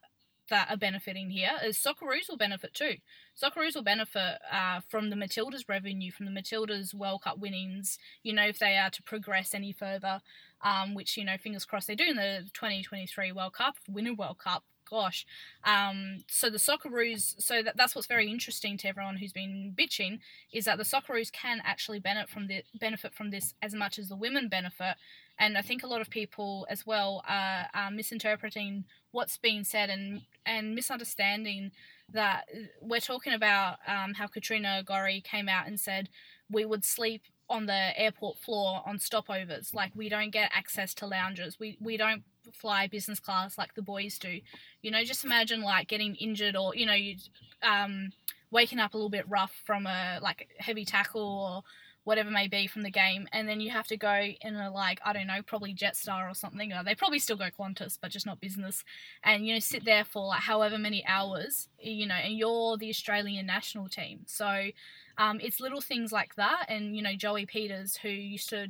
that are benefiting here. As Socceroos will benefit too. Socceroos will benefit uh, from the Matildas' revenue, from the Matildas' World Cup winnings. You know, if they are to progress any further, um, which you know, fingers crossed they do in the 2023 World Cup, win a World Cup. Gosh, um, so the Socceroos, so that, that's what's very interesting to everyone who's been bitching is that the Socceroos can actually benefit from the benefit from this as much as the women benefit, and I think a lot of people as well are, are misinterpreting what's being said and and misunderstanding that we're talking about um, how Katrina Gorry came out and said we would sleep on the airport floor on stopovers. Like we don't get access to lounges. We we don't fly business class like the boys do. You know, just imagine like getting injured or you know you um, waking up a little bit rough from a like heavy tackle or whatever may be from the game, and then you have to go in a like I don't know, probably Jetstar or something. Or they probably still go Qantas, but just not business. And you know, sit there for like however many hours, you know, and you're the Australian national team. So um, it's little things like that. And you know, Joey Peters, who used to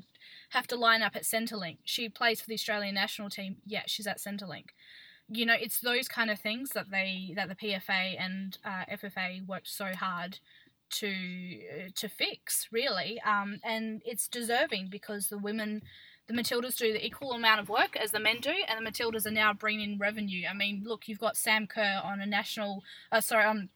have to line up at Centrelink, she plays for the Australian national team. Yeah, she's at Centrelink. You know, it's those kind of things that they that the PFA and uh, FFA worked so hard to to fix really um, and it's deserving because the women the Matildas do the equal amount of work as the men do, and the Matildas are now bringing in revenue. I mean, look, you've got Sam Kerr on a national, uh, sorry, um,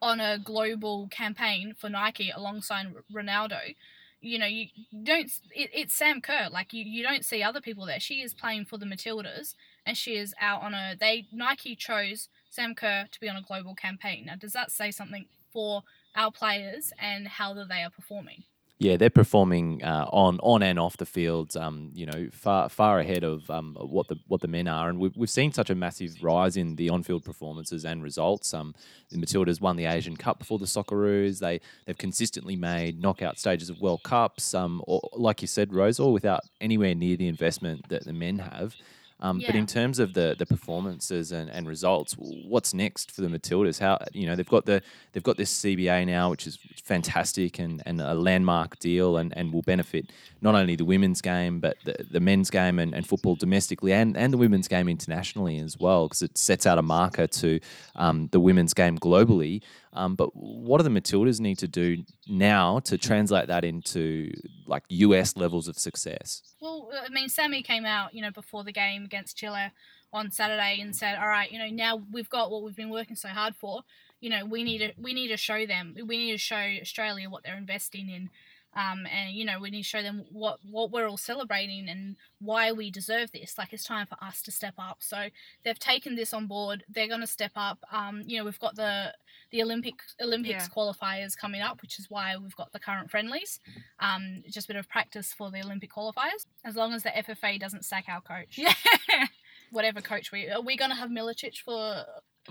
on a global campaign for Nike alongside Ronaldo. You know, you don't. It, it's Sam Kerr. Like you, you don't see other people there. She is playing for the Matildas, and she is out on a. They Nike chose Sam Kerr to be on a global campaign. Now, does that say something for our players and how they are performing? Yeah, they're performing uh, on on and off the field. Um, you know, far far ahead of um, what the what the men are, and we've, we've seen such a massive rise in the on field performances and results. Um, the Matildas won the Asian Cup before the Socceroos. They they've consistently made knockout stages of World Cups. Um, or, like you said, Rose, all without anywhere near the investment that the men have. Um, But in terms of the the performances and, and results, what's next for the Matildas? How you know they've got the they've got this CBA now, which is fantastic and, and a landmark deal, and, and will benefit not only the women's game but the, the men's game and, and football domestically, and, and the women's game internationally as well, because it sets out a marker to um, the women's game globally. Um, but what do the Matildas need to do now to translate that into like US levels of success? Well, I mean, Sammy came out, you know, before the game against Chile on Saturday and said, "All right, you know, now we've got what we've been working so hard for. You know, we need to we need to show them. We need to show Australia what they're investing in." Um, and you know we need to show them what what we're all celebrating and why we deserve this. Like it's time for us to step up. So they've taken this on board. They're going to step up. Um, you know we've got the the Olympic Olympics Yeah. qualifiers coming up, which is why we've got the current friendlies. Um, just a bit of practice for the Olympic qualifiers. As long as the FFA doesn't sack our coach, Yeah, *laughs* whatever coach we are we going to have Milicic for.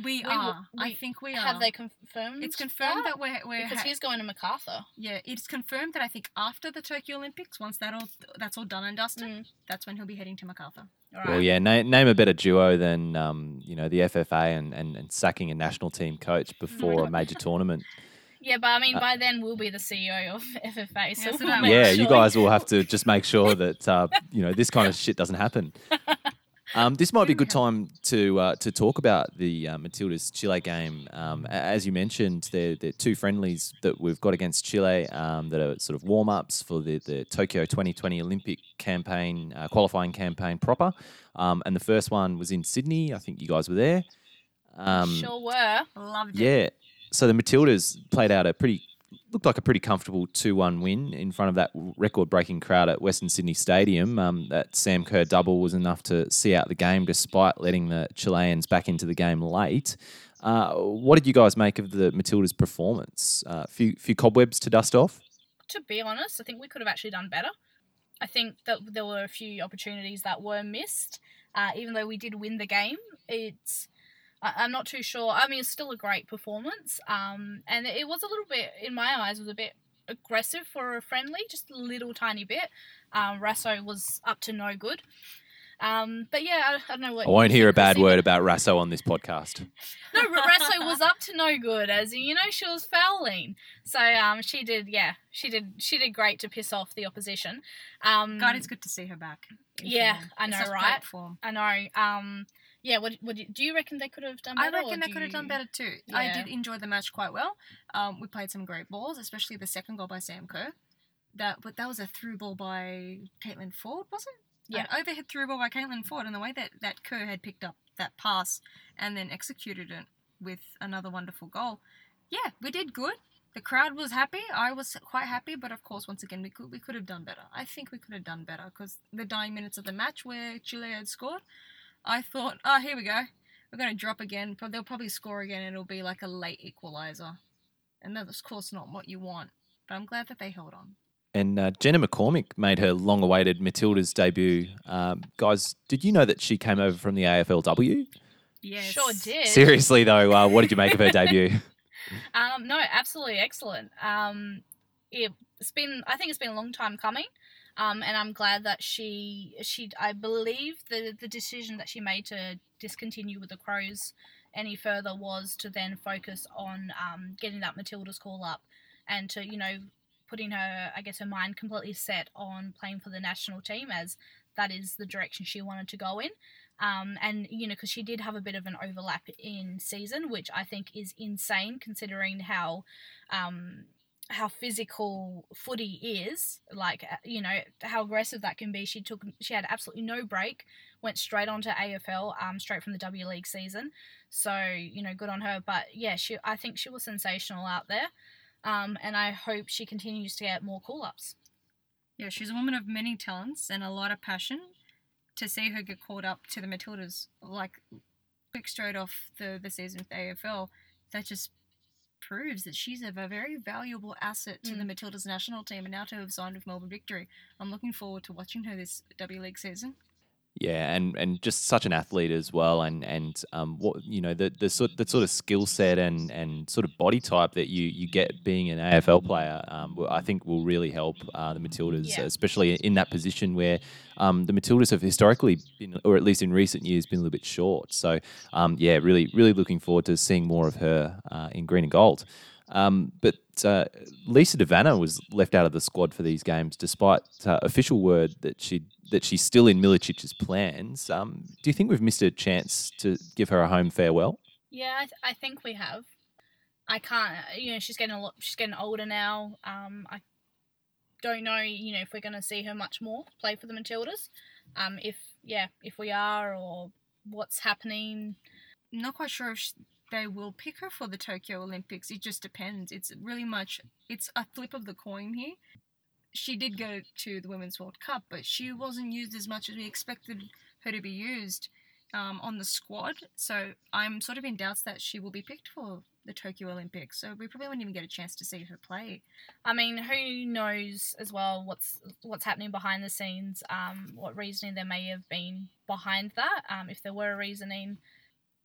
We, We- are. I think we are. Have they confirmed? It's confirmed that we're we're because ha- he's going to Macarthur. yeah. It's confirmed that I think after the Tokyo Olympics, once that all that's all done and dusted, Mm. that's when he'll be heading to Macarthur. All right. Well, yeah, na- name a better duo than um, you know the FFA and, and, and sacking a national team coach before a major *laughs* tournament. Yeah, but I mean, Uh, by then we'll be the CEO of FFA. So Yeah, so we'll that make you guys will have to just make sure that uh, you know this kind of shit doesn't happen. *laughs* Um, this might be a good time to uh, to talk about the uh, Matildas Chile game. Um, as you mentioned, they're, they're two friendlies that we've got against Chile um, that are sort of warm ups for the, the Tokyo 2020 Olympic campaign, uh, qualifying campaign proper. Um, and the first one was in Sydney. I think you guys were there. Um, sure were. Loved it. yeah. So the Matildas played out a pretty looked like a pretty comfortable two-one win in front of that record-breaking crowd at Western Sydney Stadium. Um, that Sam Kerr double was enough to see out the game, despite letting the Chileans back into the game late. Uh, what did you guys make of the Matildas' performance? A uh, few few cobwebs to dust off. To be honest, I think we could have actually done better. I think that there were a few opportunities that were missed. Uh, even though we did win the game, it's I- I'm not too sure. I mean, it's still a great performance. Um, and it was a little bit, in my eyes, was a bit aggressive for a friendly, just a little tiny bit. Um, Raso was up to no good. Um, but yeah, I, I don't know what. I won't hear a bad word about Raso on this podcast. *laughs* no, Raso was up to no good, as you know she was fouling. So um, she did, yeah, she did, she did great to piss off the opposition. Um, God, it's good to see her back. Yeah, form. I know, right? I know. Um, yeah. What, what do you- do you reckon they could have done I better? or reckon they could have done better too. I Yeah. did enjoy the match quite well. Um, we played some great balls, especially the second goal by Sam Kerr. That, but that was a through ball by Caitlin Foord, was it? Yeah. An overhead through ball by Caitlin Foord, and the way that that Kerr had picked up that pass and then executed it with another wonderful goal. Yeah, we did good. The crowd was happy. I was quite happy, but of course, once again, we could we could have done better. I think we could have done better because the dying minutes of the match where Chile had scored, I thought, oh, here we go. We're going to drop again. But they'll probably score again. It'll be like a late equalizer, and that's of course not what you want. But I'm glad that they held on. And uh, Jenna McCormick made her long-awaited Matilda's debut. Um, guys, did you know that she came over from the AFLW? Yes, Sure did. Seriously though, uh, what did you make of her *laughs* debut? Um, no, absolutely excellent. Um, it's been, I think it's been a long time coming. Um, and I'm glad that she, she, I believe the the decision that she made to discontinue with the Crows any further was to then focus on um, getting that Matilda's call up and to you know putting her, I guess, her mind completely set on playing for the national team as that is the direction she wanted to go in. Um, and you know, because she did have a bit of an overlap in season, which I think is insane considering how um, how physical footy is. Like uh, you know how aggressive that can be. She took she had absolutely no break, went straight onto AFL, um, straight from the W League season. So you know, good on her. But yeah, she I think she was sensational out there. Um, and I hope she continues to get more call ups. Yeah, she's a woman of many talents and a lot of passion. To see her get called up to the Matildas, like quick straight off the, the season with AFL, that just proves that she's a very valuable asset to the mm. Matildas national team. And now to have signed with Melbourne Victory, I'm looking forward to watching her this W League season. Yeah, and, and just such an athlete as well, and and um, what you know the the sort the sort of skill set and, and sort of body type that you, you get being an AFL player, um, I think will really help uh, the Matildas, Yeah. especially in that position where um, the Matildas have historically been, or at least in recent years, been a little bit short. So um, yeah, really really looking forward to seeing more of her uh, in green and gold. Um, but uh, Lisa De Vanna was left out of the squad for these games, despite uh, official word that she that she's still in Milicic's plans. Um, do you think we've missed a chance to give her a home farewell? Yeah, I, th- I think we have. I can't. You know, she's getting a lot. She's getting older now. Um, I don't know. You know, if we're going to see her much more play for the Matildas. Um, if yeah, if we are, or what's happening. I'm not quite sure if sh they will pick her for the Tokyo Olympics. It just depends. It's really much. It's a flip of the coin here. She did go to the Women's World Cup, but she wasn't used as much as we expected her to be used um, on the squad. So I'm sort of in doubts that she will be picked for the Tokyo Olympics. So we probably won't even get a chance to see her play. I mean, who knows as well what's what's happening behind the scenes? Um, what reasoning there may have been behind that? Um, if there were a reasoning,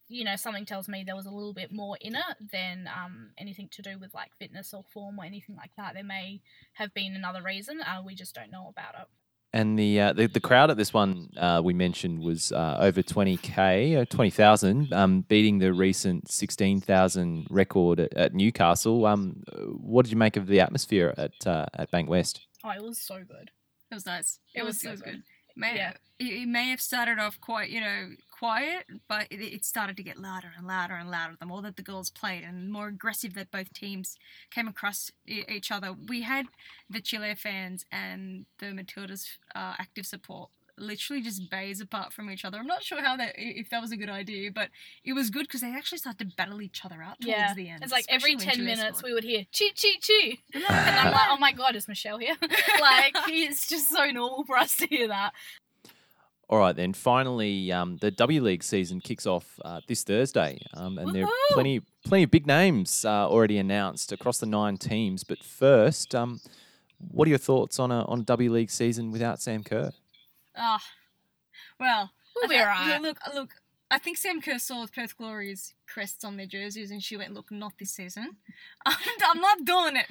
you know, something tells me there was a little bit more in it than um, anything to do with like fitness or form or anything like that. There may have been another reason. Uh, we just don't know about it. And the, uh, the the crowd at this one uh, we mentioned was uh, over 20k, uh, 20,000, um, beating the recent 16,000 record at, at Newcastle. Um, what did you make of the atmosphere at uh, at Bank West? Oh, it was so good. It was nice. It It, was was, so good. good. May, Yeah. it, it may have started off quite, you know, quiet, but it, it started to get louder and louder and louder the more that the girls played and the more aggressive that both teams came across e- each other. We had the Chile fans and the Matildas uh, active support literally just bays apart from each other. I'm not sure how that if that was a good idea, but it was good because they actually started to battle each other out towards Yeah, the end. it's like every ten minutes scored. we would hear chee chee chee, *laughs* and I'm like, *laughs* oh my god, is Michelle here? *laughs* like it's just so normal for us to hear that. All right, then. Finally, um, the W League season kicks off uh, this Thursday, um, and there are plenty, plenty of big names uh, already announced across the nine teams. But first, um, what are your thoughts on a on a W League season without Sam Kerr? Ah, well, We'll I be thi- alright. Look, look. I think Sam Kerr saw the Perth Glory's crests on their jerseys, and she went, "Look, not this season. *laughs* I'm, I'm not doing it."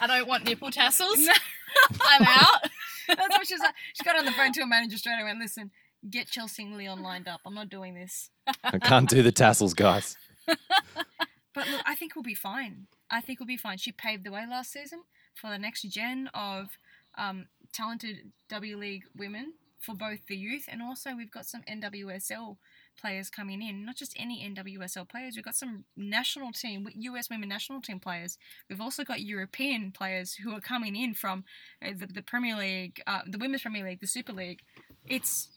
I don't want nipple tassels. No. *laughs* I'm out. *laughs* That's what she was like. She got on the phone to her manager straight away and went, "Listen, get Chelsea and Lyon lined up. I'm not doing this." I can't do the tassels, guys. But look, I think we'll be fine. I think we'll be fine. She paved the way last season for the next gen of um, talented W League women for both the youth and also we've got some NWSL players coming in. Not just any NWSL players, we've got some national team, US women national team players. We've also got European players who are coming in from uh, the, the Premier League, uh, the Women's Premier League, the Super League. It's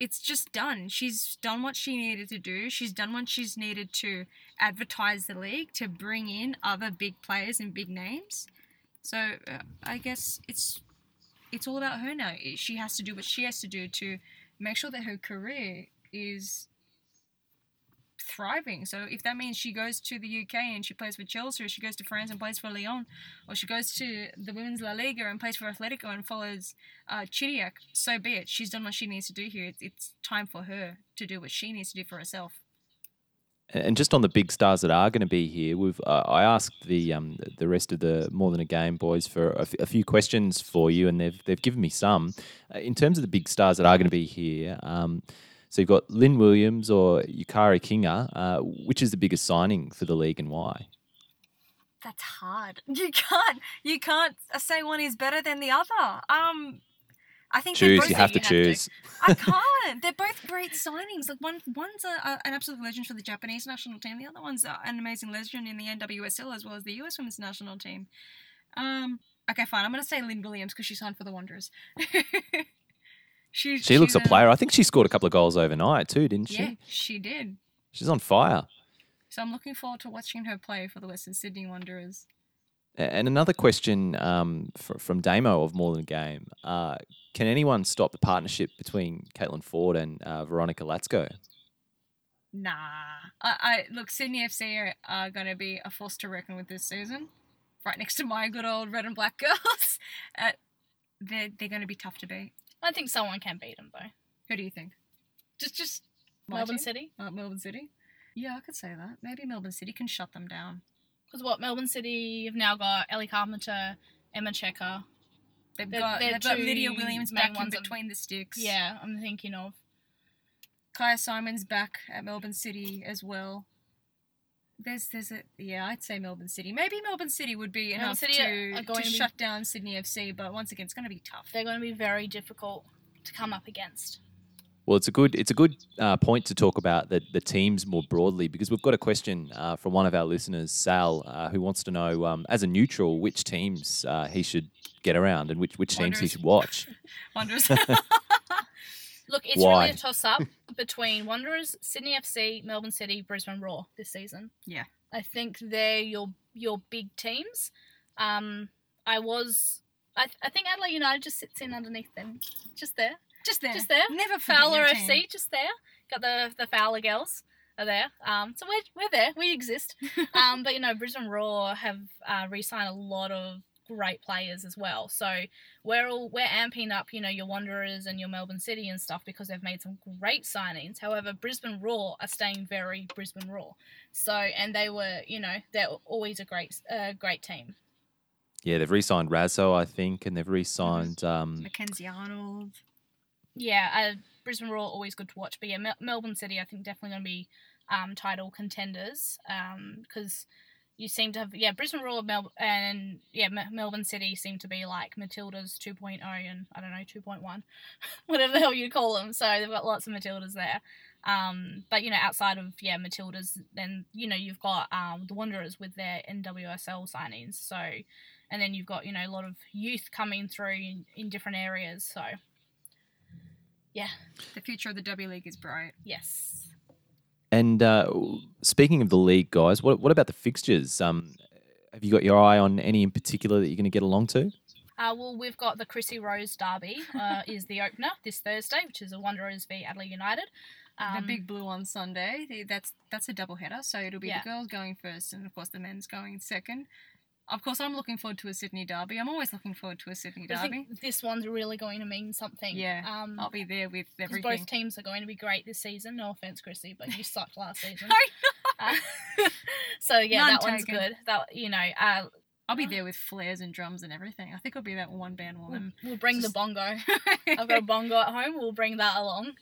it's just done. She's done what she needed to do. She's done what she's needed to advertise the league, to bring in other big players and big names. So uh, I guess it's it's all about her now. She has to do what she has to do to make sure that her career is thriving. So if that means she goes to the UK and she plays for Chelsea, or she goes to France and plays for Lyon, or she goes to the Women's La Liga and plays for Atletico and follows uh, Chidiac, so be it. She's done what she needs to do here. It's, it's time for her to do what she needs to do for herself. And and just on the big stars that are going to be here, we've uh, I asked the um, the rest of the more than a game boys for a, f- a few questions for you, and they've they've given me some. Uh, in terms of the big stars that are going to be here, um, so you've got Lynn Williams or Yukari Kinga. Uh, which is the biggest signing for the league and why? That's hard. *laughs* You can't. You can't say one is better than the other. Um, I think they're Choose. You have to choose. I *laughs* can't. They're both great signings. Like one, one's a, a, an absolute legend for the Japanese national team. The other one's a, an amazing legend in the NWSL as well as the US Women's national team. Um, okay, fine. I'm gonna say Lynn Williams because she signed for the Wanderers. *laughs* she She looks a player. I think she scored a couple of goals overnight too, didn't she? Yeah, she did. She's on fire. So I'm looking forward to watching her play for the Western Sydney Wanderers. And another question um, fr- from Damo of More Than a Game. Uh, can anyone stop the partnership between Caitlin Foord and uh, Veronica Latsko? Nah. I, I look, Sydney FC are, are going to be a force to reckon with this season. Right next to my good old red and black *laughs* girls. Uh, they're they're going to be tough to beat. I think someone can beat them though. Who do you think? Just just Melbourne team? City. Uh, Melbourne City. Yeah, I could say that. Maybe Melbourne City can shut them down. Because what Melbourne City have now got Ellie Carpenter, Emma Checker. They've They're- got they're they've got Lydia Williams back in between the sticks. Yeah, I'm thinking of. Kyah Simon's back at Melbourne City as well. There's there's a yeah, I'd say Melbourne City. Maybe Melbourne City would be Melbourne enough City to, are- are going to to be- shut down Sydney FC, but once again, it's going to be tough. They're going to be very difficult to come up against. Well, it's a good it's a good uh, point to talk about the the teams more broadly because we've got a question uh, from one of our listeners, Sal, uh, who wants to know um, as a neutral which teams uh, he should get around and which which teams he should watch. *laughs* Wonders. *laughs* Look, it's Why? really a toss up *laughs* between Wanderers, Sydney FC, Melbourne City, Brisbane Roar this season. Yeah. I think they're your your big teams. Um, I was, I, I think Adelaide United just sits in underneath them, just there, just there. just there. Never Fowler your FC, just there. Got the the Fowler girls are there. Um, so we're we're there. We exist. *laughs* um, but you know, Brisbane Roar have uh, re-signed a lot of great players as well. So we're all we're amping up, you know, your Wanderers and your Melbourne City and stuff because they've made some great signings. However, Brisbane Roar are staying very Brisbane Roar. So and they were, you know, they're always a great uh, great team. Yeah, they've re-signed Razzo, I think, and they've re-signed. Um, Mackenzie Arnold. Yeah, uh, Brisbane Roar always good to watch. But yeah, Mel- Melbourne City I think definitely going to be um, title contenders because you seem to have yeah Brisbane Roar Mel- and yeah M- Melbourne City seem to be like Matildas 2.0 and I don't know 2.1 *laughs* whatever the hell you call them. So they've got lots of Matildas there. Um, but you know outside of yeah Matildas, then you know you've got um, the Wanderers with their NWSL signings. So and then you've got you know a lot of youth coming through in, in different areas. So yeah. The future of the W League is bright. Yes. And uh, speaking of the league, guys, what what about the fixtures? Um, have you got your eye on any in particular that you're going to get along to? Uh, well, we've got the Chrissy Rose Derby uh, is the opener this Thursday, which is a Wanderers v Adelaide United. the Um, Big Blue on Sunday. That's that's a double header. So it'll be Yeah. the girls going first, and of course the men's going second. Of course, I'm looking forward to a Sydney derby. I'm always looking forward to a Sydney I derby. think this one's really going to mean something. Yeah, Um, I'll be there with everything. both teams are going to be great this season. No offense, Chrissy, but you sucked last *laughs* season. I Uh, *laughs* so yeah, None that one's good. That you know, uh, I'll be there with flares and drums and everything. I think I'll be that one band we'll, woman. we'll bring the bongo. *laughs* I've got a bongo at home. We'll bring that along.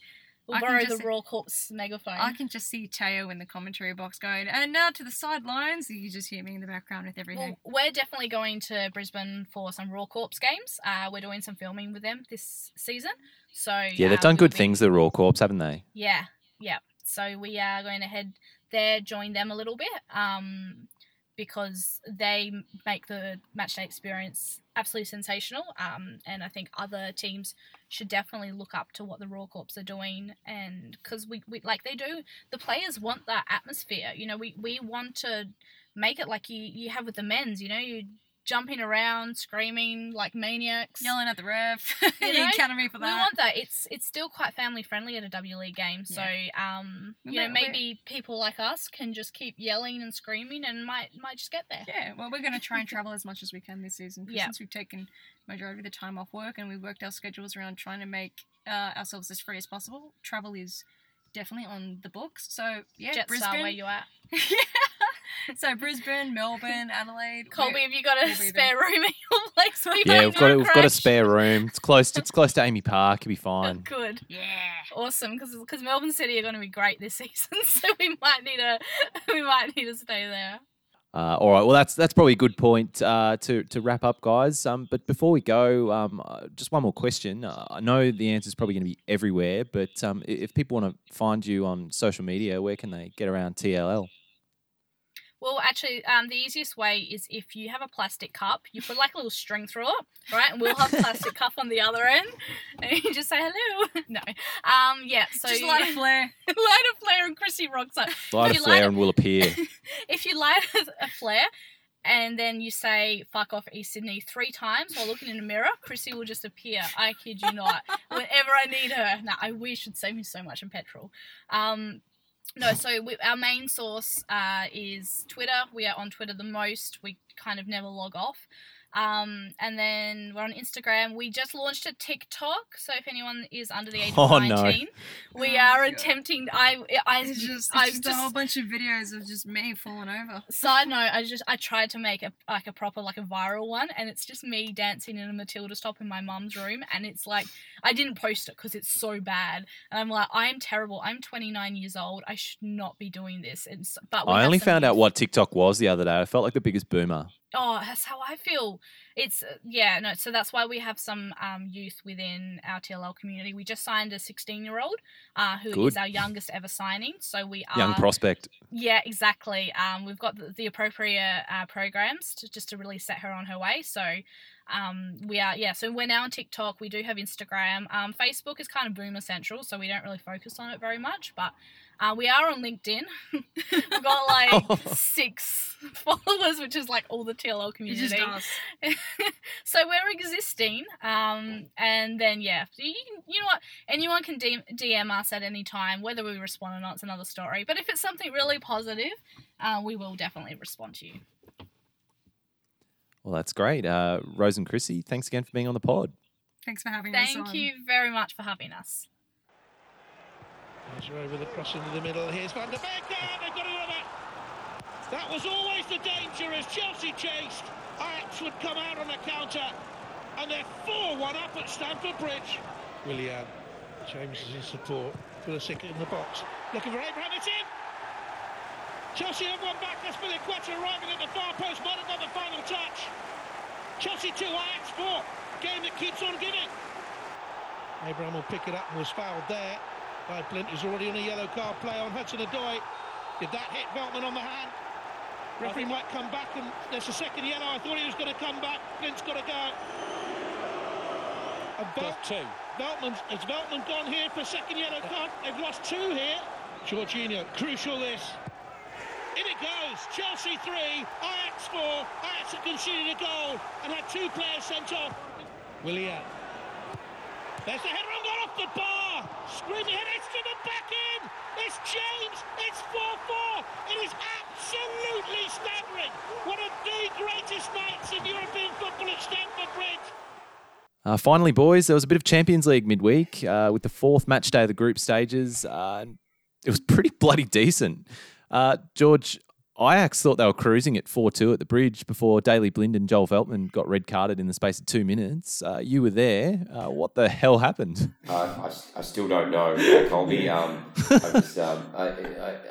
We'll I can borrow just- the Roar Corps megaphone. I can just see Teo in the commentary box going, and now to the sidelines. You just hear me in the background with everything. Well, we're definitely going to Brisbane for some Roar Corps games. Uh, we're doing some filming with them this season. So Yeah, they've uh, done good be- things, the Roar Corps, haven't they? Yeah, yeah. So we are going to head there, join them a little bit, um, because they make the matchday experience absolutely sensational. Um, and I think other teams should definitely look up to what the Roar Corps are doing, and because we, we like they do, the players want that atmosphere. You know, we we want to make it like you you have with the men's. You know, you jumping around, screaming like maniacs, Yelling at the ref. *laughs* You know, me for we want that. It's it's still quite family friendly at a W League game. So um, you know, maybe people like us can just keep yelling and screaming and might might just get there. Yeah, well, we're going to try and travel as much as we can this season. Yeah. Since we've taken majority of the time off work and we've worked our schedules around trying to make uh, ourselves as free as possible, travel is definitely on the books. So yeah, Brisbane. where you at? *laughs* *laughs* *laughs* so Brisbane, Melbourne, Adelaide. Colby, we're- have you got a we'll spare room in your place? We Yeah, we've got not we've got a spare room. It's close. To, it's *laughs* close to AAMI Park. It'll be fine. Good. Yeah. Awesome, because because Melbourne City are going to be great this *laughs* season, so we might need a we might need to stay there. Uh, all right. Well, that's that's probably a good point uh, to to wrap up, guys. Um, but before we go, um, uh, just one more question. Uh, I know the answer is probably going to be everywhere, but um, if people want to find you on social media, where can they get around TLL? Well, actually, um, the easiest way is if you have a plastic cup, you put like a little string through it, right? And we'll have a plastic cup on the other end, *laughs* and you just say hello. *laughs* No, um, yeah. So Just light a flare. *laughs* light a flare, and Chrissy rocks up. Light a flare light and we'll appear. if you light a flare and then you say "fuck off East Sydney" three times while looking in a mirror, Chrissy will just appear. I kid you not. Whenever I need her, now I wish would save me so much in petrol. Um, no, so we, our main source uh, is Twitter. We are on Twitter the most. We kind of never log off. Um, and then we're on Instagram. We just launched a TikTok, so if anyone is under the age of *laughs* Oh, no. 19, we Oh, are God. attempting. I, I, It's just, I it's just a whole bunch of videos of just me falling over. Side note, I just I tried to make a like a proper like a viral one, and it's just me dancing in a Matilda stop in my mum's room, and it's like I didn't post it because it's so bad, and I'm like I am terrible. I'm 29 years old. I should not be doing this. And s- but I only found out what TikTok was the other day. I felt like the biggest boomer. Oh, that's how I feel. It's uh, yeah, no. So that's why we have some um, youth within our TLL community. We just signed a 16 year old uh, who is Good. our youngest ever signing. So we are Young prospect. Yeah, exactly. Um, we've got the, the appropriate uh, programs to just to really set her on her way. So um, we are yeah. So we're now on TikTok. We do have Instagram. Um, Facebook is kind of boomer central, so we don't really focus on it very much. But uh, we are on LinkedIn. *laughs* We've got like *laughs* six followers, which is like all the TLL It community. just does. *laughs* so we're existing. Um, and then yeah, you, can- you know what? Anyone can DM, DM us at any time. Whether we respond or not, it's another story. But if it's something really positive, uh, we will definitely respond to you. Well, that's great. Uh, Rose and Chrissy, thanks again for being on the pod. Thanks for having us Thank you very much for having us. Measure over the cross into the middle. Here's Van der Beek. There, they've got another. That was always the danger as Chelsea chased. Ajax would come out on the counter. And they're 4 1 up at Stamford Bridge. Willian. James is in support. Pulisic in the box. Looking for Abraham. It's in. Chelsea have one back. That's Azpilicueta arriving at the far post. Might have got the final touch. Chelsea 2, Ajax 4. Game that keeps on giving. Abraham will pick it up and was fouled there by Blind, who's already on a yellow card play on Hudson Odoi. Did that hit Veltman on the hand? Referee might come back and there's a second yellow. I thought he was going to come back. Blind's got to go. And Vel- two. Veltman, has Veltman gone here for a second yellow card? They've lost two here. Jorginho, crucial this. In it goes. Chelsea 3, Ajax 4. Ajax have conceded a goal and had two players sent off. Willian. There's the header and got off the bar. It's to the back in. It's James. It's 4-4. It is absolutely staggering. One of the greatest nights European football at Stamford Bridge. Uh, finally, boys, there was a bit of Champions League midweek uh, with the fourth match day of the group stages. Uh, it was pretty bloody decent. Uh, George, Ajax thought they were cruising at 4 2 at the bridge before Daley Blind and Joel Veltman got red carded in the space of two minutes. Uh, you were there. Uh, what the hell happened? Uh, I, I still don't know, Colby. *laughs* Um, I, just, um, I,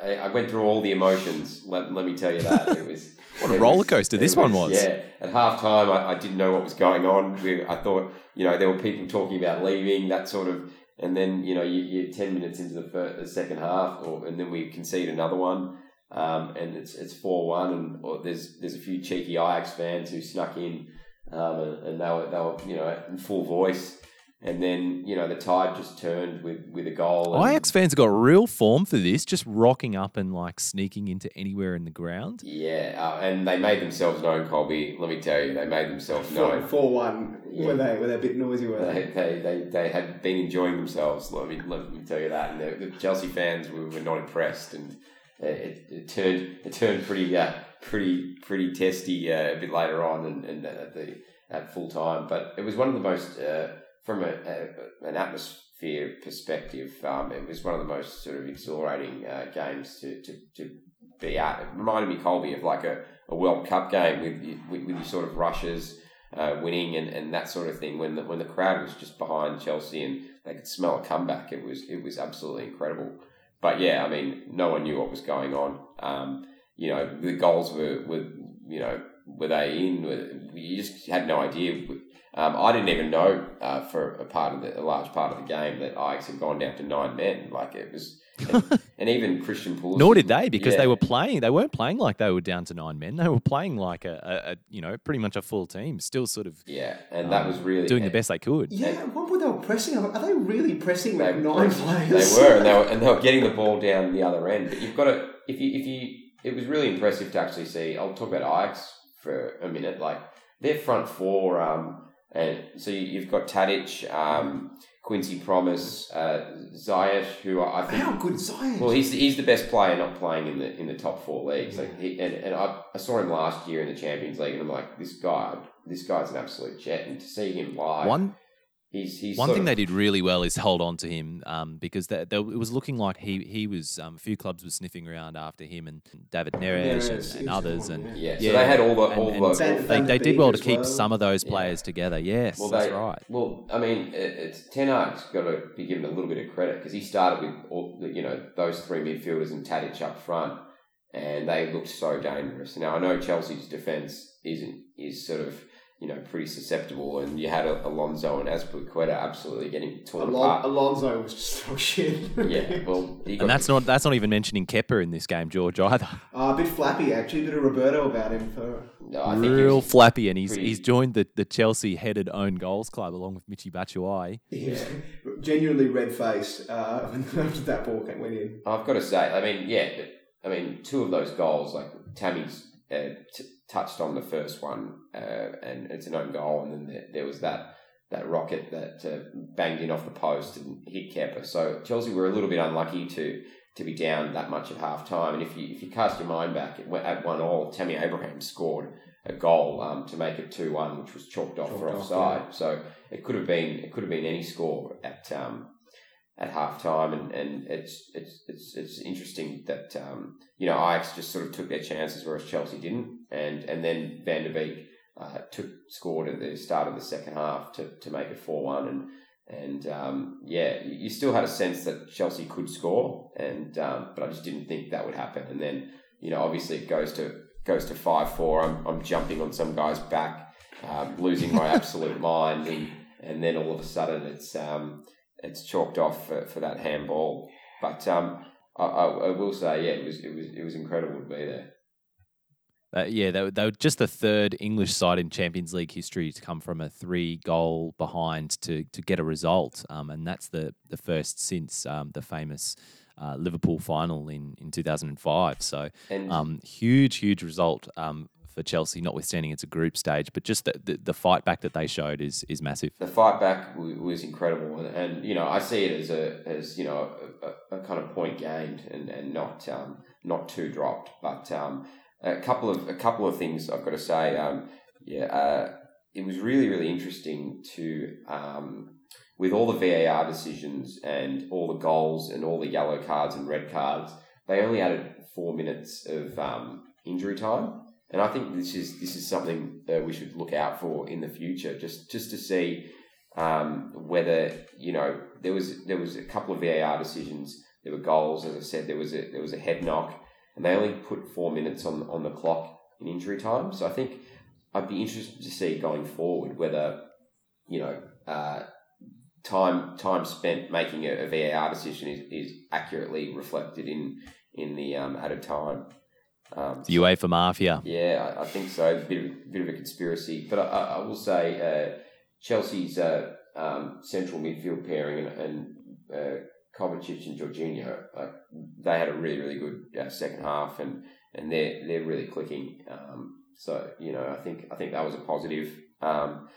I, I went through all the emotions. Let, let me tell you that it was *laughs* What a roller coaster it this one was. Yeah, at half time, I, I didn't know what was going on. We, I thought, you know, there were people talking about leaving, that sort of, and then you know, you, you're ten minutes into the, first, the second half, or, and then we concede another one. Um, and it's it's four one, and or there's there's a few cheeky Ajax fans who snuck in, um, and, and they were they were you know in full voice, and then you know the tide just turned with with a goal. and- Ajax fans got real form for this, just rocking up and like sneaking into anywhere in the ground. Yeah, uh, and they made themselves known, Colby. Let me tell you, they made themselves known. Four one. Yeah. Were they? Were they a bit noisy? Were They, they? they, they, they had been enjoying themselves. Let me let me tell you that. And the, the Chelsea fans were, were not impressed, and it, it turned it turned pretty uh, pretty pretty testy uh, a bit later on, and, and at the at full time. But it was one of the most uh, from a, a, an atmosphere perspective. Um, it was one of the most sort of exhilarating uh, games to, to, to be at. It reminded me, Colby, of like a, a World Cup game with with, with your sort of rushes uh, winning and, and that sort of thing. When the when the crowd was just behind Chelsea and they could smell a comeback, it was it was absolutely incredible. But yeah, I mean, no one knew what was going on. Um, you know, the goals were, were you know were they in? Were, you just had no idea. Um, I didn't even know uh, for a part of the a large part of the game that Ajax had gone down to nine men. Like it was, and, *laughs* and even Christian Pulisic. Nor did they, because yeah. they were playing. They weren't playing like they were down to nine men. They were playing like a, a, a you know, pretty much a full team. Still, sort of Yeah, and that um, was really doing the best they could. Yeah, what were they were pressing? Are they really pressing They with nine players? they were, and they were, and they were getting the *laughs* ball down the other end. But you've got to, if you, if you, it was really impressive to actually see. I'll talk about Ajax for a minute. Like their front four, um, and so you- you've got Tadic, um, Quincy Promes, uh, Ziyech, who I I think How good is Zion? well, he's he's the best player not playing in the in the top four leagues. Like he, and and I, I saw him last year in the Champions League, and I'm like, this guy, this guy's an absolute jet. And to see him live, One he's he's one thing of- they did really well is hold on to him um, because they, they, it was looking like he he was um, a few clubs were sniffing around after him and David Neres Neres, and, and others and Yeah, so they had all the- all and the- they, Van they did well to keep well. some of those Yeah. players together. Yes, Well, that's they, right. Well, I mean, it, it's Ten Hag's got to be given a little bit of credit because he started with all the, you know those three midfielders and Tadic up front, and they looked so dangerous. Now I know Chelsea's defense isn't is sort of you know pretty susceptible, and you had Alonso and Azpilicueta absolutely getting torn Alon- apart. Alonso was just *laughs* oh shit. yeah, well, And that's not that's not even mentioning Kepa in this game, George either. Uh, a bit flappy actually. A bit of Roberto about him for. No, I think Real flappy, and he's pretty- he's joined the, the Chelsea headed own goals club along with Michi Batshuayi. Yeah, genuinely red faced uh, *laughs* after that ball came- went in. I've got to say, I mean, yeah, I mean, two of those goals, like Tammy's uh, t- touched on the first one, uh, and it's an own goal, and then there, there was that that rocket that uh, banged in off the post and hit Kepa. So Chelsea were a little bit unlucky to to be down that much at half time. And if you if you cast your mind back at, at one all, Tammy Abraham scored a goal um, to make it two one, which was chalked off for Chalked off, offside. So it could have been it could have been any score at um, at half time and, and it's it's it's it's interesting that um, you know Ajax just sort of took their chances whereas Chelsea didn't and and then Van der Beek uh, took scored at the start of the second half to, to make it four one and and um, yeah you still had a sense that Chelsea could score and um, but I just didn't think that would happen and then you know obviously it goes to goes to five four I'm I'm jumping on some guy's back um, losing my absolute mind and and then all of a sudden it's um, it's chalked off for, for that handball. But um, I, I, I will say, yeah, it was it was it was incredible to be there. Uh, yeah, they were, they were just the third English side in Champions League history to come from a three goal behind to, to get a result. Um, and that's the, the first since um, the famous uh, Liverpool final in, in 2005. So, um, huge, huge result um, for Chelsea, notwithstanding it's a group stage. But just the, the, the fight back that they showed is, is massive. the fight back was incredible, and, and you know I see it as a as you know a, a, a kind of point gained and and not um, not too dropped. But um, a couple of a couple of things I've got to say. Um, yeah, uh, it was really really interesting to um, with all the VAR decisions and all the goals and all the yellow cards and red cards. They only added four minutes of um, injury time. And I think this is this is something that we should look out for in the future, just just to see um, whether you know there was there was a couple of VAR decisions. There were goals, as I said. There was a there was a head knock, and they only put four minutes on on the clock in injury time. So I think I'd be interested to see going forward whether you know uh, time time spent making a, a VAR decision is, is accurately reflected in in the um, added time. Um, The UEFA Mafia. yeah, I, I think so. Bit of, bit of a conspiracy, but I, I I will say uh, Chelsea's uh, um, central midfield pairing and, and uh, Kovacic and Jorginho, like they had a really really good uh, second half, and and they're they're really clicking. Um, so you know, I think I think that was a positive. Um,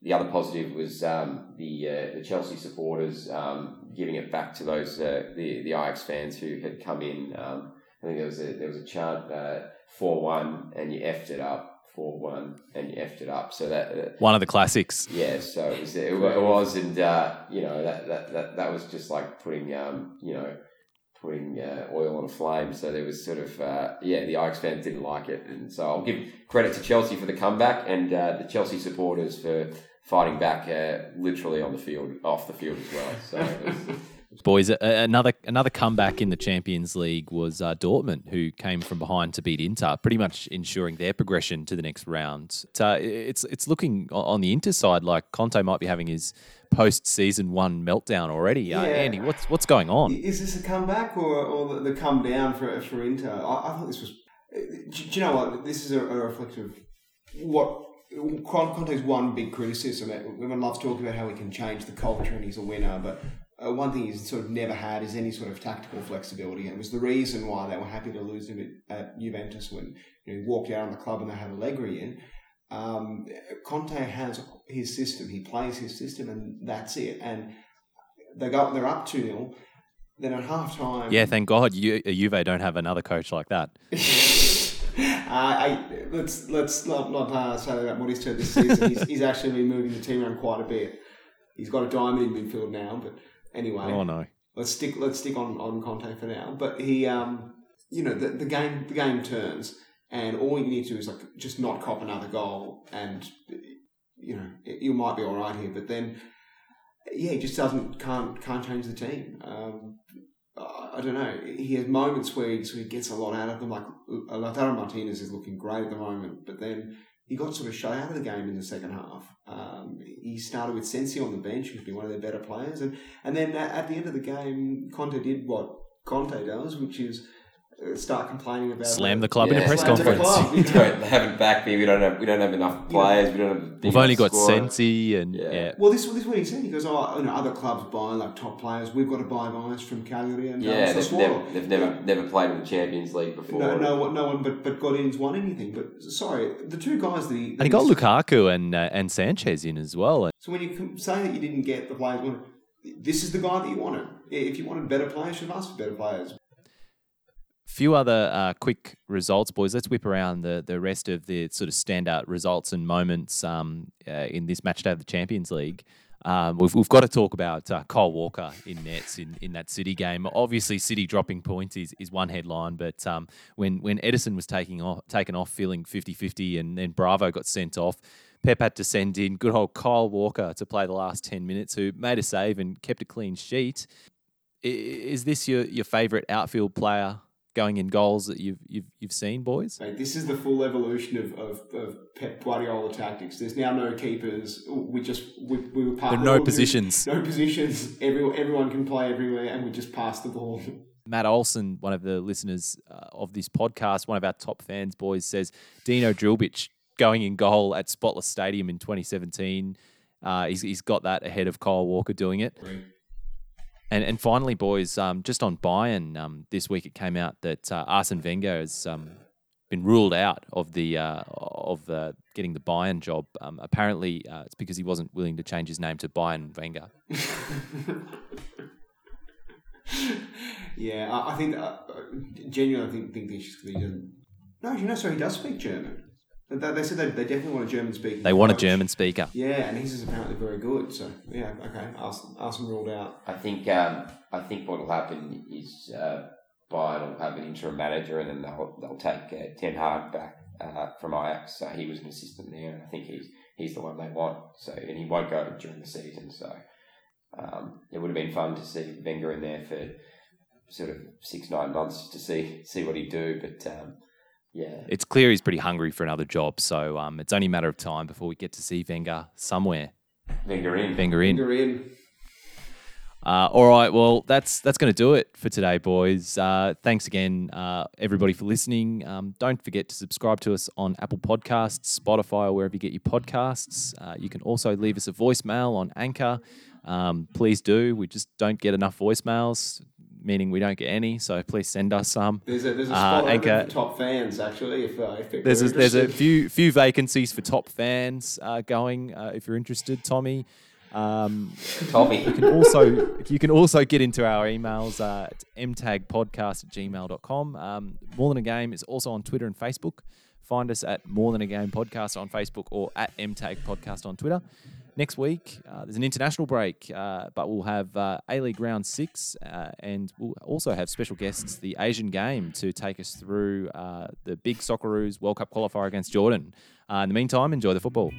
the other positive was um, the uh, the Chelsea supporters um, giving it back to those uh, the the Ajax fans who had come in. Um, I think there was a there was a chant four one and you effed it up four one and you effed it up. So that uh, One of the classics. yeah, so it was, it, it was, and uh, you know that, that that that was just like putting um, you know putting uh, oil on a flame. So there was sort of uh, yeah, the Ajax fans didn't like it, and so I'll give credit to Chelsea for the comeback and uh, the Chelsea supporters for fighting back uh, literally on the field, off the field as well. So it was, Boys, another another comeback in the Champions League was uh, Dortmund, who came from behind to beat Inter, pretty much ensuring their progression to the next round. It's, uh, it's it's looking on the Inter side like Conte might be having his post season one meltdown already. Uh, Andy, what's what's going on? Is this a comeback or, or the, the come down for, for Inter? I, I thought this was. Do, do you know what? This is a, a reflection of what Conte's one big criticism. Everyone loves talking about how he can change the culture and he's a winner, but uh, one thing he's sort of never had is any sort of tactical flexibility, and it was the reason why they were happy to lose him at, at Juventus when you know, he walked out on the club and they had Allegri in. Um, Conte has his system; he plays his system, and that's it. And they go, they're up two 0 Then at half time, Yeah, thank God you, Juve don't have another coach like that. *laughs* uh, I, let's let's not not uh, say about what he's turned this season. he's, he's actually been moving the team around quite a bit. He's got a diamond in midfield now, but anyway, Oh no. let's stick let's stick on on Conte for now. But he, um, you know, the, the game the game turns, and all you need to do is like just not cop another goal, and you know you might be all right here. But then, yeah, he just doesn't can't can't change the team. Um, I don't know. He has moments where he sort of gets a lot out of them. Like Lautaro Martinez is looking great at the moment, but then he got sort of shut out of the game in the second half. Um, he started with Sensi on the bench, who's been one of their better players, and and then at, the end of the game, Conte did what Conte does, which is start complaining about Slam it. the club in a press conference. club, you We know. don't- they haven't backed me. We don't have we don't have enough players. We don't have. We've only got squad. Sensi and Yeah. yeah. Well, this, this is what he said. He goes, "Oh, you know, other clubs buy like top players. We've got to buy guys from Cagliari and Yeah, uh, they've never, they've never never played in the Champions League before. No, no, one- no one but but Godin's won anything. But sorry, the two guys that he And he got Lukaku and uh, and Sanchez in as well. So when you com- say that you didn't get the players, wanted, this is the guy that you wanted. If you wanted better players, you should have asked for better players. Few other uh, quick results, boys. Let's whip around the, the rest of the sort of standout results and moments um, uh, in this match day of the Champions League. Um, we've, we've got to talk about uh, Kyle Walker in nets in, in that City game. Obviously, City dropping points is, is one headline, but um, when, when Ederson was taking off, taken off feeling 50 50 and then Bravo got sent off, Pep had to send in good old Kyle Walker to play the last 10 minutes, who made a save and kept a clean sheet. Is this your, your favourite outfield player going in goals that you've you've you've seen, boys? Mate, this is the full evolution of, of, of Pep Guardiola tactics. There's now no keepers. We just we, we were There are no positions. No positions. Everyone everyone can play everywhere, and we just pass the ball. Matt Olson, one of the listeners uh, of this podcast, one of our top fans, boys, says Dino Djulbic going in goal at Spotless Stadium in 2017. Uh, he's, he's got that ahead of Kyle Walker doing it. And and finally, boys, um, just on Bayern, um, this week it came out that uh, Arsene Wenger has um, been ruled out of the uh, of uh, getting the Bayern job. Um, apparently, uh, it's because he wasn't willing to change his name to Bayern Wenger. *laughs* yeah, I, I think uh, uh, genuinely, I think think because he doesn't. No, you know, so he does speak German. They, they said they, they definitely want a German speaker. They want a. German speaker. Yeah, and his is apparently very good. So yeah, okay, Arsenal, Arsenal ruled out. I think um, I think what will happen is uh, Bayern will have an interim manager, and then they'll they'll take uh, Ten Hag back uh, from Ajax. So he was an assistant there, and I think he's he's the one they want. So and he won't go during the season. So um, it would have been fun to see Wenger in there for sort of six nine months to see see what he'd do. But um, yeah, It's clear he's pretty hungry for another job, so um, it's only a matter of time before we get to see Wenger somewhere. Wenger in. Wenger in. Wenger in. Uh, all right, well, that's that's going to do it for today, boys. Uh, thanks again, uh, everybody, for listening. Um, don't forget to subscribe to us on Apple Podcasts, Spotify, or wherever you get your podcasts. Uh, you can also leave us a voicemail on Anchor. Um, please do. We just don't get enough voicemails, meaning we don't get any. So please send us some. There's a there's a Uh, spot open Anchor- for top fans actually. If uh, if There's a, there's a few few vacancies for top fans uh, going. Uh, if you're interested, Tommy. Um, Tommy. You can also you can also get into our emails uh, at mtagpodcast at gmail.com. Um, More Than a Game is also on Twitter and Facebook. Find us at More Than a Game Podcast on Facebook or at mtag podcast on Twitter. Next week, uh, there's an international break, uh, but we'll have uh, A League Round 6 uh, and we'll also have special guests, the Asian game, to take us through uh, the big Socceroos World Cup qualifier against Jordan. Uh, in the meantime, enjoy the football.